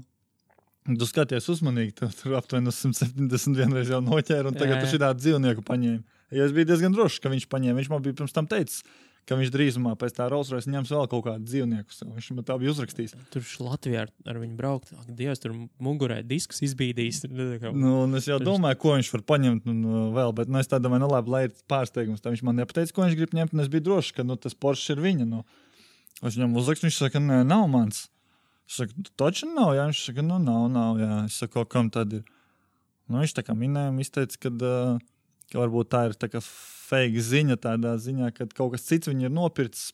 tu skaties uzmanīgi, tu tur aptuveni 171 reizes jau noķēri, un tagad jā, jā. tu šī tādu dzīvnieku paņēmi. Ja es biju diezgan drošs, ka viņš paņēma, viņš man bija pirms tam teicis, ka viņš drīzumā pēc tā Rolls Royce ņems vēl kaut kādu dzīvnieku. Viņš man tā bija uzrakstījis. Tur Latvijā ar, ar viņu braukt, ak, Dievs, tur mugurē disks izbīdījis. Nu, es jau domāju, ko viņš var paņemt un uh, vēl, bet nu, es tā domāju, nu labi, lai ir pārsteigums. Tā viņš man nepateica, ko viņš grib ņemt, un es biju drošs, ka nu, tas Porsche ir viņa. Nu. Es viņam uzrakstu, viņš saka, nē, nav mans. Es saku, taču nav, jā, viņš saka, nu nav, nav, jā. Es saku, kam tad ir? Nu, viņš tā kā minēja, izteica, ka. Uh, ka varbūt tā ir tā fake ziņa, tādā ziņā, ka kaut kas cits viņu ir nopircis.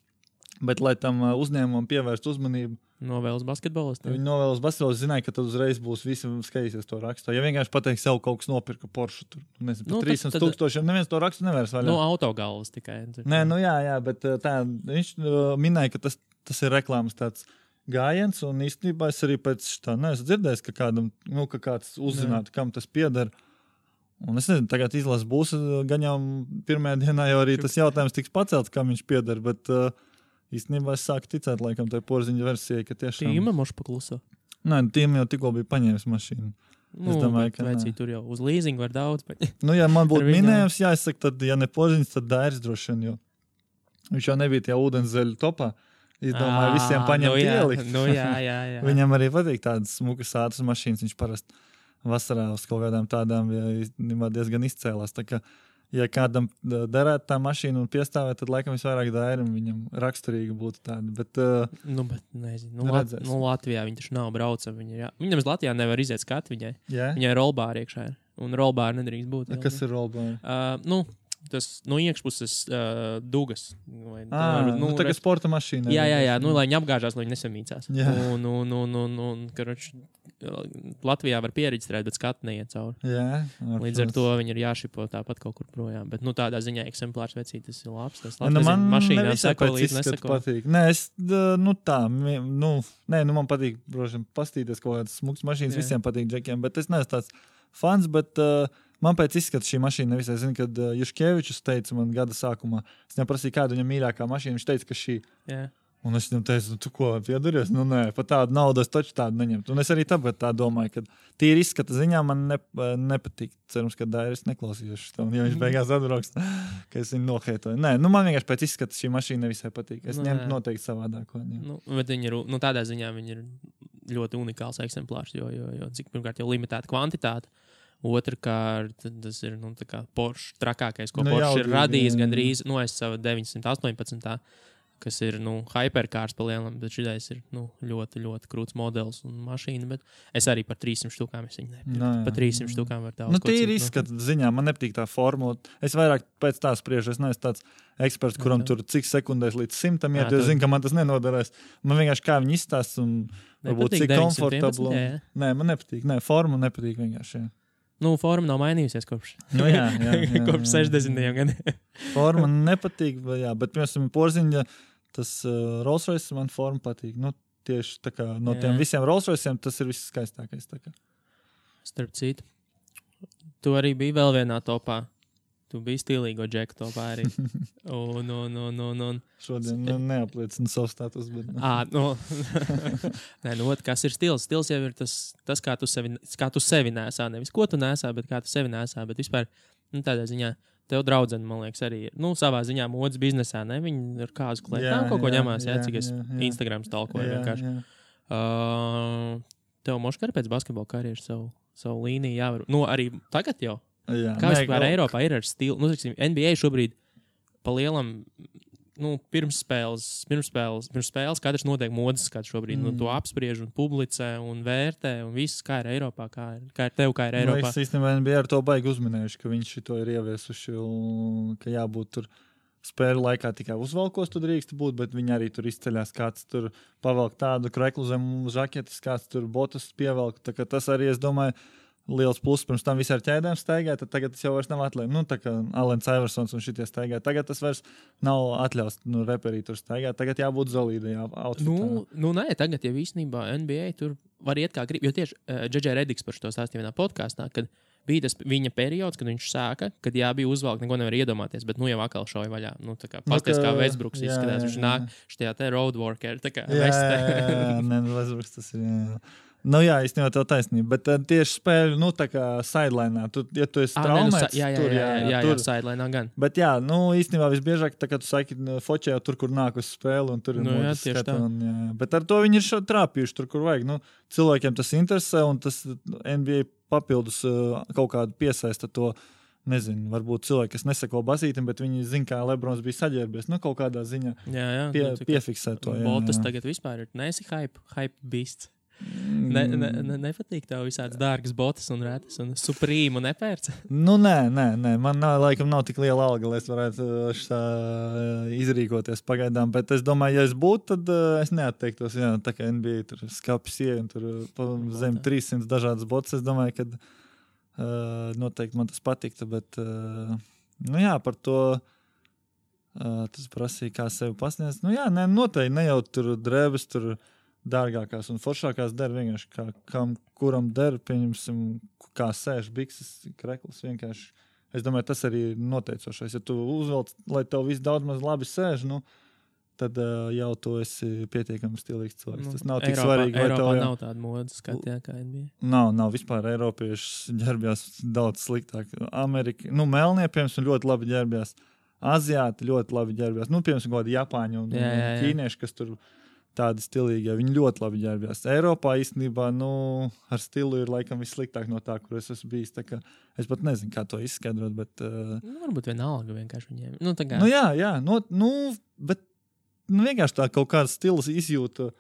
Bet, lai tam uzņēmumam pievērstu uzmanību, Novēlas basketbolistu. ja viņi novēlas basketbolu, zināja, ka tad uzreiz būs visi skatīsies to rakstu. Ja vienkārši pateiks, sev kaut kas nopirka Porsche, tur nezinu, Nu, nu, tad- 300 tad- tūkstošiem, neviens to rakstu nevērs vaļā. No autogalvas tikai. Nē, nu jā, jā, bet tā, viņš minēja, ka tas, tas ir reklāmas tāds gājiens, un īstenībā es arī pēc tā neesmu dzirdējis, ka, kādam, nu, ka kāds uzzinātu, kam tas pieder. Un es nezinu, tagad izlases būs uh, gan jau pirmajā dienā, jau arī tas jautājums tiks pacelts, kam viņš pieder. Bet uh, īstenībā es sāku ticēt, laikam, tai porziņa versijai, ka tiešām. Tīma moš pakluso. Nē, tīm jau tikko bija paņēmis mašīnu. Nu, domāju, ka vecī, tur jau uz līzingu var daudz. Bet... [LAUGHS] Nu, ja man būtu minējums, jāsaka, tad, ja ne porziņš, tad dairis droši vien. Jo viņš jau nebija tajā ūdenszeļu topā. Es domāju, visiem paņemt nu, jā, ielikt. nu, jā, jā, jā. [LAUGHS] Viņam arī patīk tādas smukas ātras mašīnas. Viņš parasti vasarā uz kaut kādām tādām ja, diezgan izcēlās. Tā kā, ja kādam derētu tā mašīna un piestāvēt, tad laikam visvairāk dairim viņam raksturīgi būtu tāda. Bet, uh, Nu, bet, nezinu, nu, Lat nu, Latvijā viņi taču nav braucami. Viņa, jā. Viņam uz Latvijā nevar iziet skatu viņai. jā, Viņai ir rolbāri iekšā. ir. Un rolbāri nedrīkst būt. jā. kas ir rolbāri? Uh, nu, tas no iekšpuses uh, dugas. Vai, Ah, nu, nu, tā kā sporta mašīna. Jā, jā, jā, nu, lai viņi apgāžās, lai viņi nesamīcās. Jā. Un, un, un, un, un karoč, Latvijā var pierakstīt, bet skatu neiet cauri. jā Līdz ar to viņi ir jāšipo tāpat kaut kur projām. Bet nu, tādā ziņā eksemplārs vecīt, tas ir labs. Tas Nu, labs man mašīnā pēc līdz neseko. patīk. Nē, es, nu tā, nu, nē, nu man patīk, protams, pastīties kaut kādas smukas mašīnas. Jā. Visiem patīk džekiem, bet es neesmu tāds fans, bet uh, man pēc izskata šī mašīna nevisai. Zinu, kad uh, Juškevičs teica man gada sākumā, es viņam prasīju, kāda viņam mīļākā mašīna. Viņš teica, ka šī. Jā. Un es viņam teicu, nu, tu ko piedaries? Nu, nē, par tādu naudu es taču tādu neņemtu. Un es arī tāpēc tā domāju, ka tīri izskata ziņā man ne, nepatīk. Cerams, ka Dairis neklausīsies tam, ja viņš beigās atbrauks, ka es viņu noheitoju. Nē, nu, man vienkārši pēc izskata šī mašīna nevisai patīk. Es Nu, ņemtu jā. noteikti savādāk. Nu, bet viņi ir, nu, tādā ziņā viņi ir ļoti unikāls eksemplārs, jo, jo, jo cik pirmkārt jau limitēta kvantitāte. Otrakārt, tas ir nu, Porsche trakākais, ko Nu, nu, Porsche jaudīgi, ir radījis jā. gandrīz no es savu 918. kas ir nu, hyperkārs palielinājums, bet šis ir nu, ļoti, ļoti krūts modelis un mašīna. Bet es arī par 300 štukām es viņu nepirku. Nē, Par 300 nē. štukām var daudz. Nu, ko tīri citu, izskata ziņā man nepatīk tā formula. Es vairāk pēc tā spriežu. Es neesmu tāds eksperts, Jā, kuram tā. tur cik sekundēs līdz simtam Jā, iet, jo zinu, ka man tas nenoderēs. Man vienkārši kā viņi izstāsta un varbūt cik 911, komfortabli. jā, jā. Nē, man nepatīk. Nē, forma nepatīk vienkārši. jā. Nu, forma nav mainījusies kopš, Nu, jā, [LAUGHS] jā, jā, kopš jā. 60. gadiem. Forma nepatīk, bet, jā, bet piemēram, porziņa, tas uh, Rolls Royce man forma patīk. Nu, tieši kā no Jā. tiem visiem Rolls Royceiem tas ir viss skaistākais. Starp citu, tu arī biji vēl vienā topā. Tu biji stilīgo džeku topā arī. [LAUGHS] Un, un, un, un, un. Šodien nu, neapliecinu savu statusu. Bet, nu. À, nu, [LAUGHS] Nē, nu, ot, kas ir stils? Stils jau ir tas, tas kā, tu sevi, kā tu sevi nesā. Nevis ko tu nesā, bet kā tu sevi nesā. Bet vispār nu, tādā ziņā. Tev draudzene, man liekas, arī ir. Nu, savā ziņā modes biznesā, ne? Viņi ir kāzu klētām kaut ko jā, ņemās, jā, jā, cik es jā, jā. Instagram stalkoju vienkārši. Uh, tev moškar pēc basketbola karjeras savu, savu līniju jāvar. Nu, arī tagad jau. Jā, Kā vispār kaut- Eiropā ir ar stilu? Nu, tiksim, NBA šobrīd pa lielam. Nu, pirms spēles, pirms spēles, pirms spēles katrs notiek modes skats šobrīd. Mm. Nu, Mm. to apspriež un publicē un vērtē. Un viss, kā ir Eiropā, kā ir, kā ir tev, kā ir Nu, Eiropā. es īstenībā nebiju ar to baigi uzminējuši, ka viņš to ir ieviesuši. Un, ka jābūt tur spēļu laikā tikai uzvalkos, tur drīkst būt, bet viņi arī tur izceļas. Kāds tur pavelk tādu kreklu zem žaketes, kāds tur botus pievelk. Tas arī, es domāju, liels pluss. Pirms tam visā ar ķēdēm staigāja, tad tagad tas jau nav atļauts. Nu, tā kā Alans Iversons un šitie staigāja. Tagad tas vairs nav atļauts. Nu, reperī tur staigāt. Tagad jābūt zelīdai. Jā. Nu, nu, nē, tagad jau īstenībā NBA tur var iet kā grib. Jo tieši uh, Džeģe Redigs par to stāstīja vienā podkāstā, bija tas viņa periods, kad viņš sāka, kad jā, bija uzvalkta, neko nevar iedomāties, bet nu jau atkal šauja vaļā. Nu, tā kā Nu, pasties, kā ka- Vēsbruks jā, izskatās. jā, Viņš jā. nāk šajā te roadworker, tā kā Jā, jā, jā, jā, nē, nu, Westbrooks tas ir. Jā. jā. Nu, jā, īstenībā tā taisnība. Bet uh, tieši spēļu, nu, tā kā sidelinā, tu, ja tu esi Ah, nē, nu, traumēts, jā, jā, tur, jā, jā, jā, jā, tur. sidelinā gan. Bet, jā, nu, īstenībā visbiežāk, tā kā tu saki, fočē jau tur, kur nāk uz spēli, un tur ir Nu, jā, tieši skata, tā. un, jā, jā. Bet ar to viņi ir trāpījuši tur, kur vajag. Nu, cilvēkiem tas interesē, un tas NBA papildus uh, kaut kādu piesaista to. Nezinu, varbūt cilvēki, kas neseko bazītam, bet viņi zina, kā Lebrons bija saģērbies. Nu, kaut kādā ziņā Jā, jā. pie, nu, piefiksē to. Jā, Boltas jā. tagad vispār ir nesi hype, hype beasts. Ne, ne, ne, nepatīk tev visādas dārgas botas un rētas un suprīmu nepērc. [LAUGHS] Nu, nē, nē, nē, man nav, laikam nav tik liela alga, lai es varētu uh, šā, uh, izrīkoties pagaidām. Bet es domāju, ja es būtu, tad uh, es neatteiktos. Jā, tā kā NBA tur skāpjas un tur uh, zem 300 dažādas botas. Es domāju, ka uh, noteikti man tas patiktu. Bet, uh, nu jā, par to. Uh, tas prasīja, kā sevi pasniegt. Nu, jā, nē, noteikti ne jau tur drēbes, tur dārgākās un foršākās der vienkārši kā, kam, kuram der, pieņemsim, kā sēž bikses, krekls vienkārši. Es domāju, tas arī ir noteicošais. Ja tu uzvelc, lai tev viss daudz maz labi sēž, nu, tad uh, jau tu esi pietiekami stilīgs cilvēks. Nu, tas nav tik Eiropā, svarīgi, Eiropā tev jau... nav tāda modes skatījā kā NBA. Nav, nav vispār Eiropieši ģērbjās daudz sliktāk. Amerika, nu, Melnie, piemēram, ļoti labi ģērbjās. Aziāti ļoti labi ģērbjās. Nu, piemēram, kādi Japāņi un, Jā, jā, jā. ķīnieši, kas tur tādi stilīgi, viņi ļoti labi ģērbjās. Eiropā īstenībā, nu, ar stilu ir laikam vissliktāk no tā, kur es esmu bijis. Es pat nezinu, kā to izskaidrot, bet. Uh, Nu, varbūt vienalga vienkārši viņiem. Nu, kā, Nu, jā, jā no, nu, bet nu, vienkārši tā kaut kāda stila izjūta.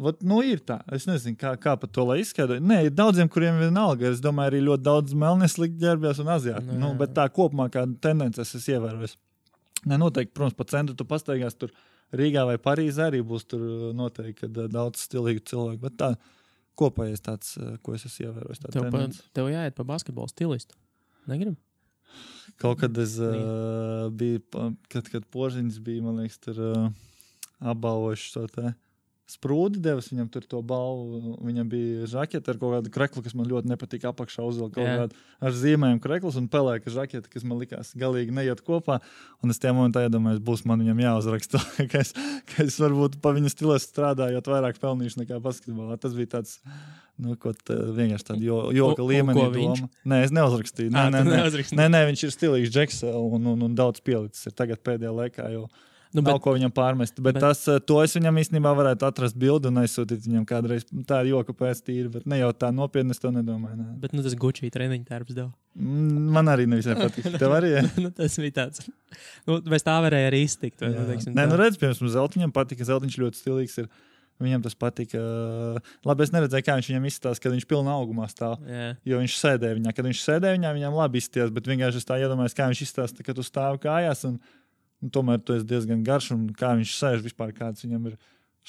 Vat, nu, ir tā. Es nezinu, kā, kā par to lai izskaidrotu. Nē, ir daudziem, kuriem ir vienalga. Es domāju, arī ļoti daudz melnēs likt ģērbjās un aziāti. Nu, Nu, bet tā kopumā kāda tendence es esmu ievērojis. Nē, noteikti, protams, pa centru tu pastaigās tur Rīgā vai Parīzē arī būs uh, noteikti uh, daudz stilīgu cilvēku. Bet tā kopējais tāds, uh, ko es esmu ievērojis. tā tev, pa, tev jāiet pa basketbolu stilistu. Negribu? Kaut kad es uh, biju, kad, kad požiņš bija, man liekas, tur uh, apbalvojuši to te sprūdi, devis viņam tur to balvu. Viņam bija žakete ar kaut kādu kreklu, kas man ļoti nepatika. Apakšā uzvilkt kaut Jā. kādu ar zīmēm krekls un pelēka žakete, kas man likās galīgi neiet kopā. Un es tajā momentā iedomājos, būs man viņam jāuzraksta, [LAUGHS] ka es, ka es varbūt pa viņa stilu strādājot vairāk pelnīšu nekā basketbolā. Tas bija tāds. Nu, ko tā, vienkārši tāda jo, joka līmenī. viņš? Nē, es neuzrakstīju. Nē, nē, tu nē. neuzrakstīji? Nē, nē, viņš ir stilīgs, džeks un, un, un daudz pielicis. Ir tagad pēdējā laikā jau Nu, nav bet, ko viņam pārmest. Bet, bet- tas, eh, to es viņam īstenībā varētu atrast bildi un aizsūtīt viņam kādreiz. Tā ir joka pēc tīra, bet ne jau tā nopietni, es to nedomāju. Nē. bet nu, tas Gucci treniņu tērps deva. Mm, Man arī nevisai patīk. [LAUGHS] Tev arī? Ja? nu, tas bija tāds. Nu, bez tā varēja arī iztikt. vai, Nu, teiksim, Nē, nu redz, piemēram, Zeltiņam patika. Zeltiņš ļoti stilīgs. Ir. Viņam tas patika. Labi, es neredzēju, kā viņš viņam izstāsta, kad viņš pilnā augumā stāv. Jā. Jo viņš sēdēja viņā. Kad viņš sēdēja viņā, viņam labi izties, bet vienkārši es tā iedomājos, kā viņš izstāsta, kad tu stāvi kājās. Un, un tomēr tu esi diezgan garš, un kā viņš sēž vispār, kāds viņam ir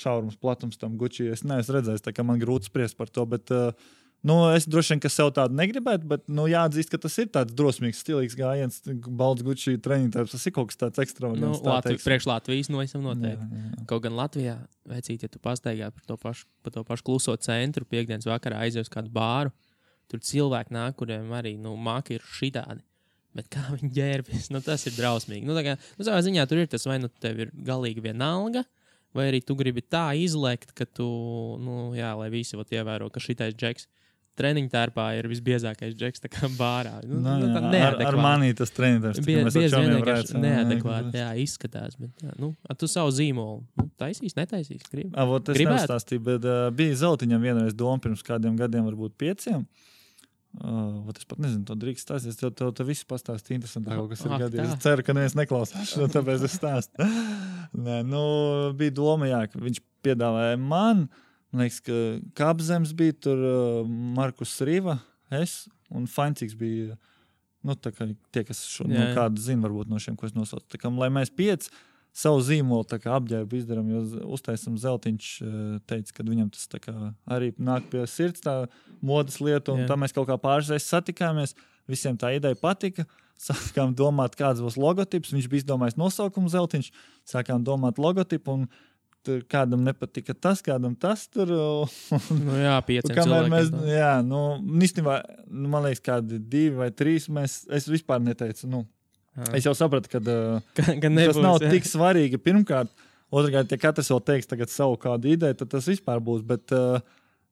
šaurums, platums tam gučī. Es neesmu redzējis, tā kā man grūti spriest par to. Bet, uh, Nu, es droši vien, ka sev tādu negribētu, bet nu, jāatzīst, ka tas ir tāds drosmīgs, stilīgs gājiens. Balts gučī treniņš, tas ir kaut kas tāds Nu, ekstravagants. tā Latvijas, priekš Latvijas no esam Jā, noteikti. jā, jā. Kaut gan Latvijā, vecīt, ja tu pastaigā par to pašu, par to pašu kluso centru, piekdienas vakarā aizies uz kādu bāru, tur cilvēki nāk, kuriem arī nu, māki ir šitādi. Bet kā [LAUGHS] viņi ģērbjas, nu, tas ir drausmīgi. Nu, kā, nu, savā ziņā tur ir tas, vai nu tev ir galīgi vienalga, vai arī tu gribi tā izlekt, ka tu, nu, jā, lai visi vat, ievēro, ka šitais džeks treniņu tērpā ir visbiezākais džeks, kā bārā. Nu, Nu, nu, jā, tā ar, ar mani tas treniņš Bie, bieži vien vienkārši neadekvāti. jā, izskatās. Bet, jā, nu, a tu savu zīmolu nu, taisīs, netaisīs. Gribi. Avot, es Gribētu? neuzstāstīju, bet uh, bija zeltiņam vienreiz doma pirms kādiem gadiem, varbūt pieciem. Uh, ot es pat nezinu, to drīkst stāstīt. Tev, tev, tev viss pastāstīs interesantāk, kaut kas ir Ak, gadījies. tā. Es ceru, ka neviens neklausās, šo, tāpēc es stāstu. [LAUGHS] Nē, nu, bija doma, jā, ka viņš piedāvāja man, man liekas, ka Kapzems bija tur, uh, Markus Rīva, es un Fanciks bija. Nu, kā tie, kas šo, nu, Jā, jā. kādu zina, varbūt no šiem, ko es nosaucu. Tā kā, lai mēs pieci savu zīmolu apģērbu izdarām, jo uztaisam zeltiņš eh, teica, ka viņam tas arī nāk pie sirds, tā modes lieta, un Jā. tā mēs kaut kā pārsteigts satikāmies. Visiem tā ideja patika. [LAUGHS] Sākām domāt, kāds būs logotips. Viņš bija izdomājis nosaukumu zeltiņš. Sākām domāt logotipu, un tur kādam nepatika tas, kādam tas tur. [LAUGHS] un- Nu, jā, mēs, tā. jā, nu, īstenībā, nu, man liekas, kādi divi vai trīs. Mēs, es vispār neteicu, nu. Es jau sapratu, ka [LAUGHS] Ka- ka tas nebūs, nav jā. tik svarīgi. Pirmkārt, otrkārt, ja katrs vēl teiks savu kādu ideju, tad tas vispār būs. Bet,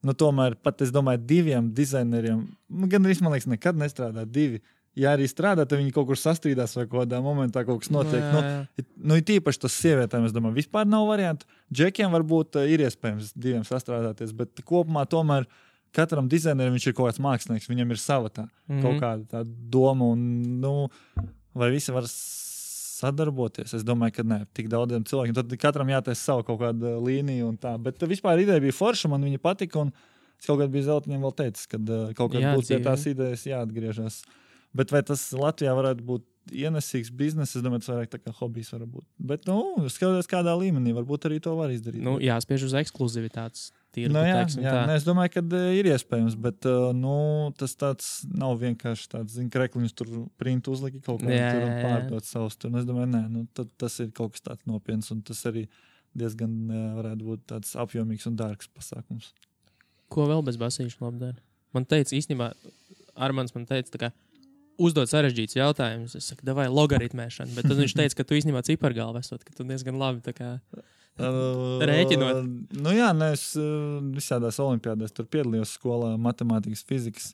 nu, tomēr, pat es domāju, diviem dizaineriem, nu, gan arī, man liekas, nekad nestrādā divi. Ja arī strādā, tad viņi kaut kur sastrīdās vai kaut kādā momentā kaut kas notiek. Nu, Nu, it- nu, ir tīpaši tas sievietēm, es domāju, vispār nav variantu. Džekiem varbūt ir iespējams diviem sastrādāties, bet kopumā tomēr katram dizainerim viņš ir kaut kāds mākslinieks, viņam ir sava tā, mm -hmm. kaut kāda tā doma. Un, nu, vai visi var sadarboties. Es domāju, ka ne tik daudziem cilvēkiem. Tad katram jātaisa savu kaut kādu līniju un tā. Bet vispār ideja bija forša, man viņa patika. Es kaut kādā brīdī Zeltiņam vēl teicu, ka uh, kaut kādā būs pie tās idejas jāatgriežas. Bet vai tas Latvijā varētu būt ienesīgs bizness, es domāju, tas vairāk tā kā hobijs var būt. Bet, nu, skatoties kādā līmenī, varbūt arī to var izdarīt. Nu, jāspiež uz ekskluzivitātes. Tīri, nu, jā, jā, tā. ne, es domāju, ka uh, ir iespējams, bet uh, nu, tas tāds nav vienkārši tāds, zina, krekliņš tur print uzlika kaut Jā, tur un pārdot savus. Tur. Un Es domāju, nē, nu, tad, tas ir kaut kas tāds nopietns un tas arī diezgan uh, varētu būt tāds apjomīgs un dārgs pasākums. Ko vēl bez basīšu labi dara? Man teica, īstenībā, Armāns man teica, tā kā uzdot sarežģītus jautājumus. Es saku, vai logaritmēšana, bet tad viņš [LAUGHS] teica, ka tu īstenībā cipargalvā esot, ka tu diezgan labi kā. Rēķinot. Nu, jā, nē, es uh, visādās olimpiādēs tur piedalījos skolā, matemātikas, fizikas.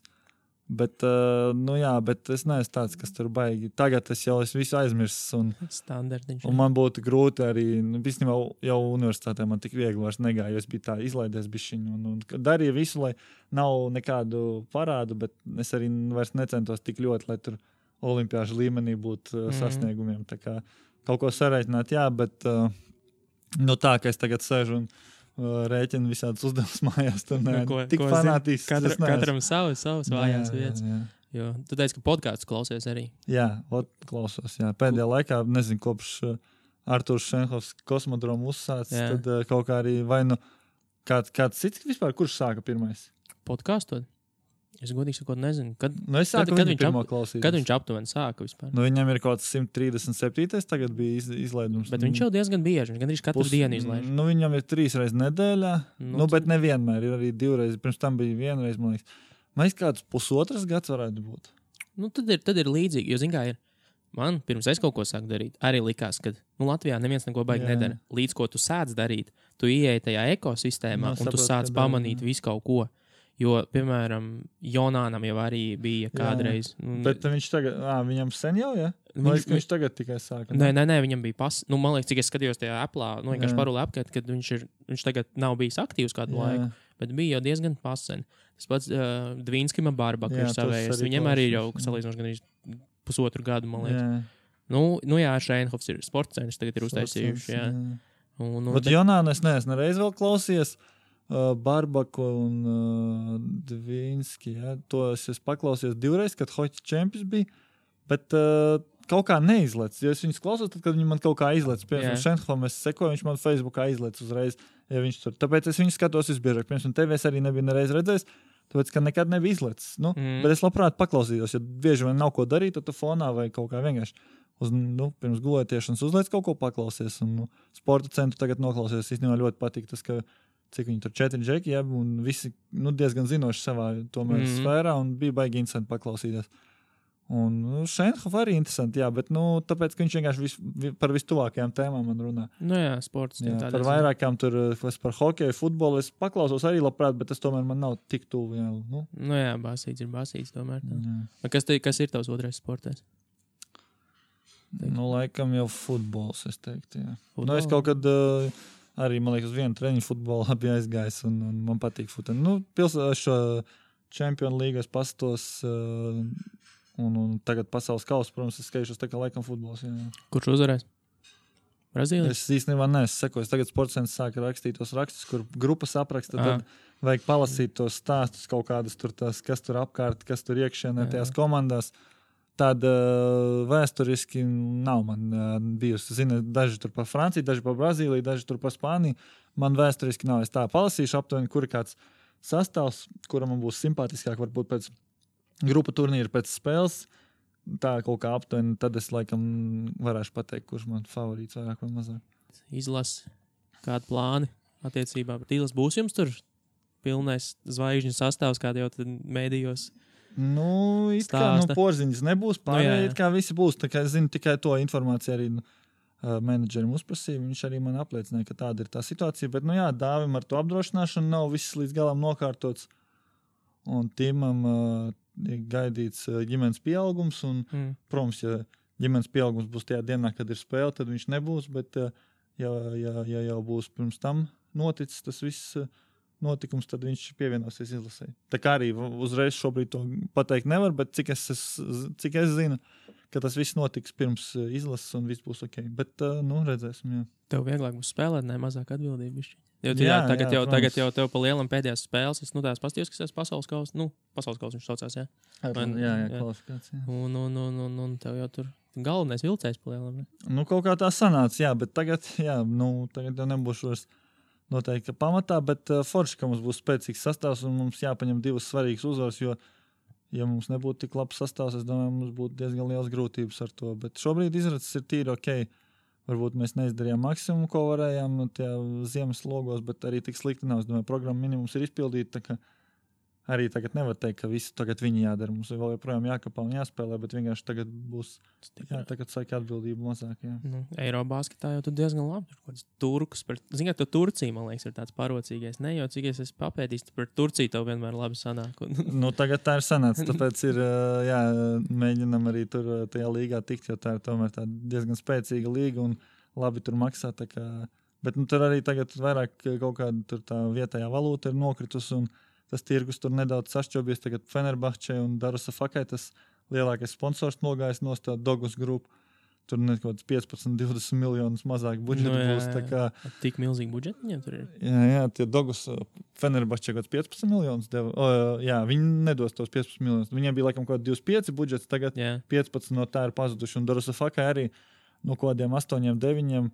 Bet, uh, nu, jā, bet es neesmu tāds, kas tur baigi. Tagad es jau esmu aizmirsis. Un, un man būtu grūti arī, nu, īstenībā jau universitātē man tik viegli vairs negāja. Es biju tā izlaidies bišķiņu un, un darīju visu, lai nav nekādu parādu, bet es arī vairs necentos tik ļoti, lai tur olimpiāžu līmenī būtu Mhm. sasniegumiem. Tā kā kaut ko sareiķināt, jā, bet uh, nu, tā, ka es tagad sēžu un uh, rēķinu visādus uzdevumus [LAUGHS] mājās, tur nē, Nu, ko- tik ko fanātisks. Katra, katram savs, savs vājās Jā, vietas. jā. Jo tu teici, ka podkāsts klausies arī. Jā, ot, klausos. Jā. Pēdējā laikā, nezinu, kopš uh, Arthurs Šenhovs kosmodromu uzsācis, Jā. tad uh, kaut kā arī vai nu kāds, kāds cits vispār, kurš sāka pirmais. Podkāstot? Es godīgi sakot, nezinu, kad, Nu, es sāku Kad- kad viņš ap- kad viņš aptuveni sāka vispār. Nu, viņam ir kaut kāds 137. tagad bija iz, izlaidums. Bet viņš jau diezgan bieži, viņš gandrīz katru Pus- dienu izlaiž. Nu, viņam ir trīs reizes nedēļā, Nu, nu, bet nevienmēr ir arī divreiz. Pirms tam bija vienreiz, man liekas. Man liekas, kāds pusotras gads varētu būt. Nu, tad, ir, tad ir līdzīgi, jo, zināmā mērā, man pirms es kaut ko sāku darīt, arī likās, ka nu, Latvijā neviens neko baigi nedara. Līdz ko tu sāc darīt, tu ienāc tajā ekosistēmā Nu, un tu saprotu, sāc pamanīt jā. visu kaut ko. Jo, piemēram, Jonānam jau arī bija kādreiz. nu, Bet viņš tagad, à, viņam sen jau, ja? Man Viņš- liekas, ka viņš tagad tikai sāka. Nē, nē, nē, viņam bija pas. Nu, man liekas, cik es skatījos tajā aplā, nu, vienkārši Jā. parūlē apkārt, ka viņš, ir, viņš tagad nav bijis aktīvs kādu Jā. laiku, bet bija jau diezgan pasen. Tas pats uh, Dvīnskis Bārbaka Jā, ir savējais. arī Viņam arī ir jau jā. salīdzinoši gan pusotru gadu, man liekas. Jā. Nu, nu jā, Šeinhofs ir sports centrs, tagad ir uztaisījuši. Jā. Un, un, Bet bet, Jonāna es neesmu nereiz vēl klausies. Uh, Barbaku un uh, Dvīnski. Ja, to es esmu paklausījies divreiz, kad Hoķis čempions bija. Bet uh, kaut kā neizlaiž. Ja es viņus klausos, tad, viņi man kaut kā izlaiž, piemēram, Jā. Šenhofam, es sekoju, viņš man Facebookā izlaiž uzreiz. Ja. Tāpēc es viņu skatos visbiežāk. Piemēram, tevi es arī nebiju nereiz redzējis. Tāpēc, ka nekad nebija izlaists. Nu, Mm. Bet es labprāt paklausījos, ja bieži vien nav ko darīt, tad tu fonā vai kaut kā vienkārši uz, nu, pirms gulētiešanas uzliec kaut ko paklausies. Un, nu, sporta centru tagad noklausies. Īstenībā ļoti patīk tas, ka cik viņi tur četri džeki, ja, un visi nu, diezgan zinoši savā tomēr, mm. sfērā, un bija baigi interesanti paklausīties. Un nu, Šenhof arī interesanti, jā, bet nu, tāpēc, ka viņš vienkārši vis, vi, par vistuvākajām tēmām runā. nu, jā, sports. Jā, par vairākām tur, es par hokeju, futbolu es paklausos arī labprāt, bet tas tomēr man nav tik tuvu. Jā, nu, Nu, jā, basīts ir basīts tomēr. Kas, te, kas ir tavs otrais sports? Nu, laikam jau futbols, es teiktu. Jā. Futbols? Nu, es kaut kad uh, arī, man liekas, uz vienu treniņu futbolā [LAUGHS] biju aizgājis, un, un man patīk futbols. Nu, pilsēta šo čempionu līgas pastos, uh, un, un tagad pasaules kausa, protams, es skatīšos tā kā laikam futbols. Jā. Kurš uzvarēs? Brazīlija. Es īstenībā neesmu sekojis. Tagad sports sāk rakstīt tos rakstus, kur grupas apraksta. Tad vajag palasīt tos stāstus, kaut kādas tur, tās, kas tur apkārt, kas tur iekšienē Jā. tajās komandās. Tāda uh, vēsturiski nav man uh, bijusi. Zinu, daži tur par Franciju, daži par Brazīliju, daži tur par Spāniju. Man vēsturiski nav. Es tā palasīšu aptuveni, kur ir kāds sastāvs, kuram būs simpātiskāk, varbūt pēc grupu turnīra, pēc spēles. Tā kaut kā aptuveni, tad es laikam varēšu pateikt, kurš man favorīts vairāk vai mazāk. Izlasi kādu plānu attiecībā pret Īlas. Būs jums tur pilnais zvaigžņu sastāvs, kāda jau tad mēdījos. Nu, it kā nu, Stāsta. porziņas nebūs. Nu, jā, Pārējie jā. visi būs. Tā kā es zinu tikai to informāciju arī nu, uh, menedžerim uzprasīja. Viņš arī man apliecināja, ka tāda ir tā situācija. Bet, nu jā, dāvim ar to apdrošināšanu nav viss līdz galam nokārtots. Un Timam uh, ir gaidīts uh, ģimenes pieaugums. Un, Mm. protams, ja ģimenes pieaugums būs tajā dienā, kad ir spēle, tad viņš nebūs. Bet, uh, ja, ja, ja jau būs pirms tam noticis tas viss. Uh, Notikums, tad viņš pievienosies izlasē. Tā kā arī uzreiz šobrīd to pateikt nevar, bet cik es, es, cik es zinu, ka tas viss notiks pirms uh, izlases un viss būs ok. Bet, uh, nu, redzēsim. Jā. Tev vieglāk būs spēlēt, ne mazāk atbildība. Jo Jā, jā, tagad, jā, jau, protams. tagad jau tev pa lielam pēdējās spēles, es nu, tās pastījos, kas ir pasaules kausa. Nu, pasaules kausa viņš saucās, jā. Man- jā, jā, jā. kvalifikācija. Un, un, un, un, un tev jau tur galvenais vilcējs pa lielam. ne? Nu, kaut kā tā sanāca, jā, bet tagad, jā, nu, tagad jau nebūs vairs noteikti pamatā, bet uh, forši, ka mums būs spēcīgs sastāvs un mums jāpaņem divas svarīgas uzvaras, jo, ja mums nebūtu tik labs sastāvs, es domāju, mums būtu diezgan liels grūtības ar to. Bet šobrīd izredzes ir tīri ok. Varbūt mēs neizdarījām maksimumu, ko varējām tajā ziemas logos, bet arī tik slikti nav. Es domāju, programma minimums ir izpildīta. tā Arī tagad nevar teikt, ka visu tagad viņi jādara. Mums vēl joprojām jākapā un jāspēlē, bet vienkārši tagad būs jā, tagad saka atbildība mazāk. Jā. Nu, Eirobasketā jau tur diezgan labi. Tur turks, par, zini, ka tu Turcija, man liekas, ir tāds parocīgais. Ne jau cik es esmu papētījis, par Turciju tev vienmēr labi sanāk. Un, [LAUGHS] Nu, tagad tā ir sanāca. Tāpēc ir jā, mēģinam arī tur tajā līgā tikt, jo tā ir tomēr tāda diezgan spēcīga līga un labi tur maksā. tā Kā, bet nu, tur arī tagad vairāk kaut kāda tā vietējā valūta ir nokritusi. Tas tirgus tur nedaudz sašķobies. Tagad Fenerbahčē un Darusa Fakai tas lielākais sponsors nogājis no tā Dogus grupas. Tur nekāds 15, 20 miljonus mazāk budžeta Nu, jā, būs. tā kā- tik milzīgi budžeti viņiem tur ir. Jā, jā, tie Dogus Fenerbahčē kaut kāds 15 miljonus deva. O, jā, viņi nedos tos 15 miljonus. Viņiem bija laikam kaut kāds 25 budžets, tagad Jā, 15 no tā ir pazuduši. Un Dorusa Fakai arī no kaut kādiem 8, 9.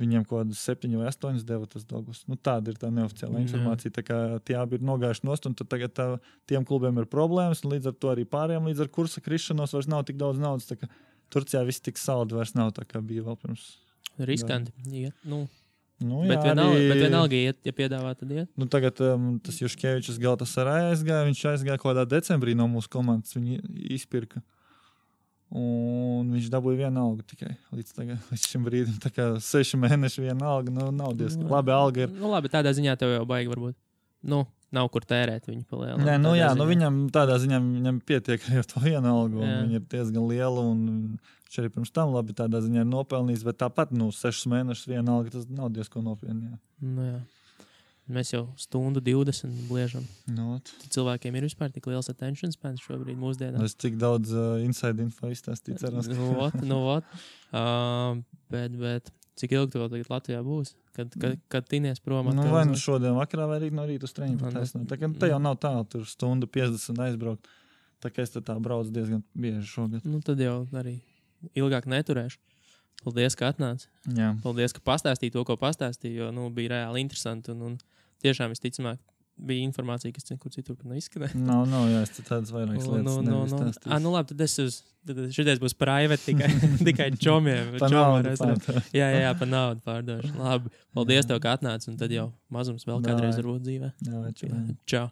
Viņiem kaut kādas 7 vai 8 deva tas dogus. Nu, tāda ir tā neoficiāla informācija. Tā kā tie abi ir nogājuši nost, un tagad tā, tiem klubiem ir problēmas. Līdz ar to arī pārējiem, līdz ar kursa krišanos, vairs nav tik daudz naudas. Turcijā viss tik saldi vairs nav kā bija vēl pirms. riskanti. Ja, nu, Nu, bet, jā, vienalga, arī- bet vienalga, iet, ja piedāvā, tad iet. Nu, tagad um, tas Juškevičs Galtas arī aizgāja. Viņš aizgāja kaut kādā decembrī no mūsu komandas. Viņu izpirka. Un viņš dabūja vienu algu tikai līdz, tagad, [LAUGHS] līdz šim brīdim. Tā kā seši mēneši viena alga. Nu, nav diezgan Nu, labi. Alga ir. Nu, labi, tādā ziņā tev jau baigi varbūt. Nu, nav kur tērēt viņu palielināt. Nē, nu, jā, nu, viņam tādā ziņā viņam pietiek ar to vienu algu. Viņa ir diezgan liela. Un viņš arī pirms tam labi tādā ziņā ir nopelnījis. Bet tāpat, nu, sešus mēnešus viena alga tas nav diezgan nopietni. jā. Nu, jā. Mēs jau stundu 20 bliežam. Nu, ot. Tad cilvēkiem ir vispār tik liels attention spans šobrīd mūsdienās. es tik daudz uh, inside info izstāstīju. Cerams, Nu, ot, nu, ot. Uh, bet, bet cik ilgi vēl tagad Latvijā būs? Kad, kad, kad tinies prom? Nu, atkal vai nu šodien vakarā, vai rīt no rīta uz treniņu. Nu, nu, Tā te jau nav tālu, tur stunda 50 aizbraukt. Tā kā es tā braucu diezgan bieži šogad. Nu, tad jau arī ilgāk neturēšu. Paldies, ka atnāci. Jā, Paldies, ka pastāstīji to, ko pastāstīji, jo nu, bija reāli interesanti. Un, un tiešām visticamāk, bija informācija, kas nekur citur pat neizskanēja. [LAUGHS] nav, nav, jā, es tādas vairākas lietas nevaru nu, stāstīt. ah, nu, labi, tad es uz. Tad šitais būs private tikai, [LAUGHS] tikai čomiem. Pārdod. Jā, jā, jā, pa naudu pārdošu. Labi. Paldies, tev, ka atnāci. Un tad jau mazums vēl kādreiz varbūt dzīvē. Jā, čau. Jā, Čau.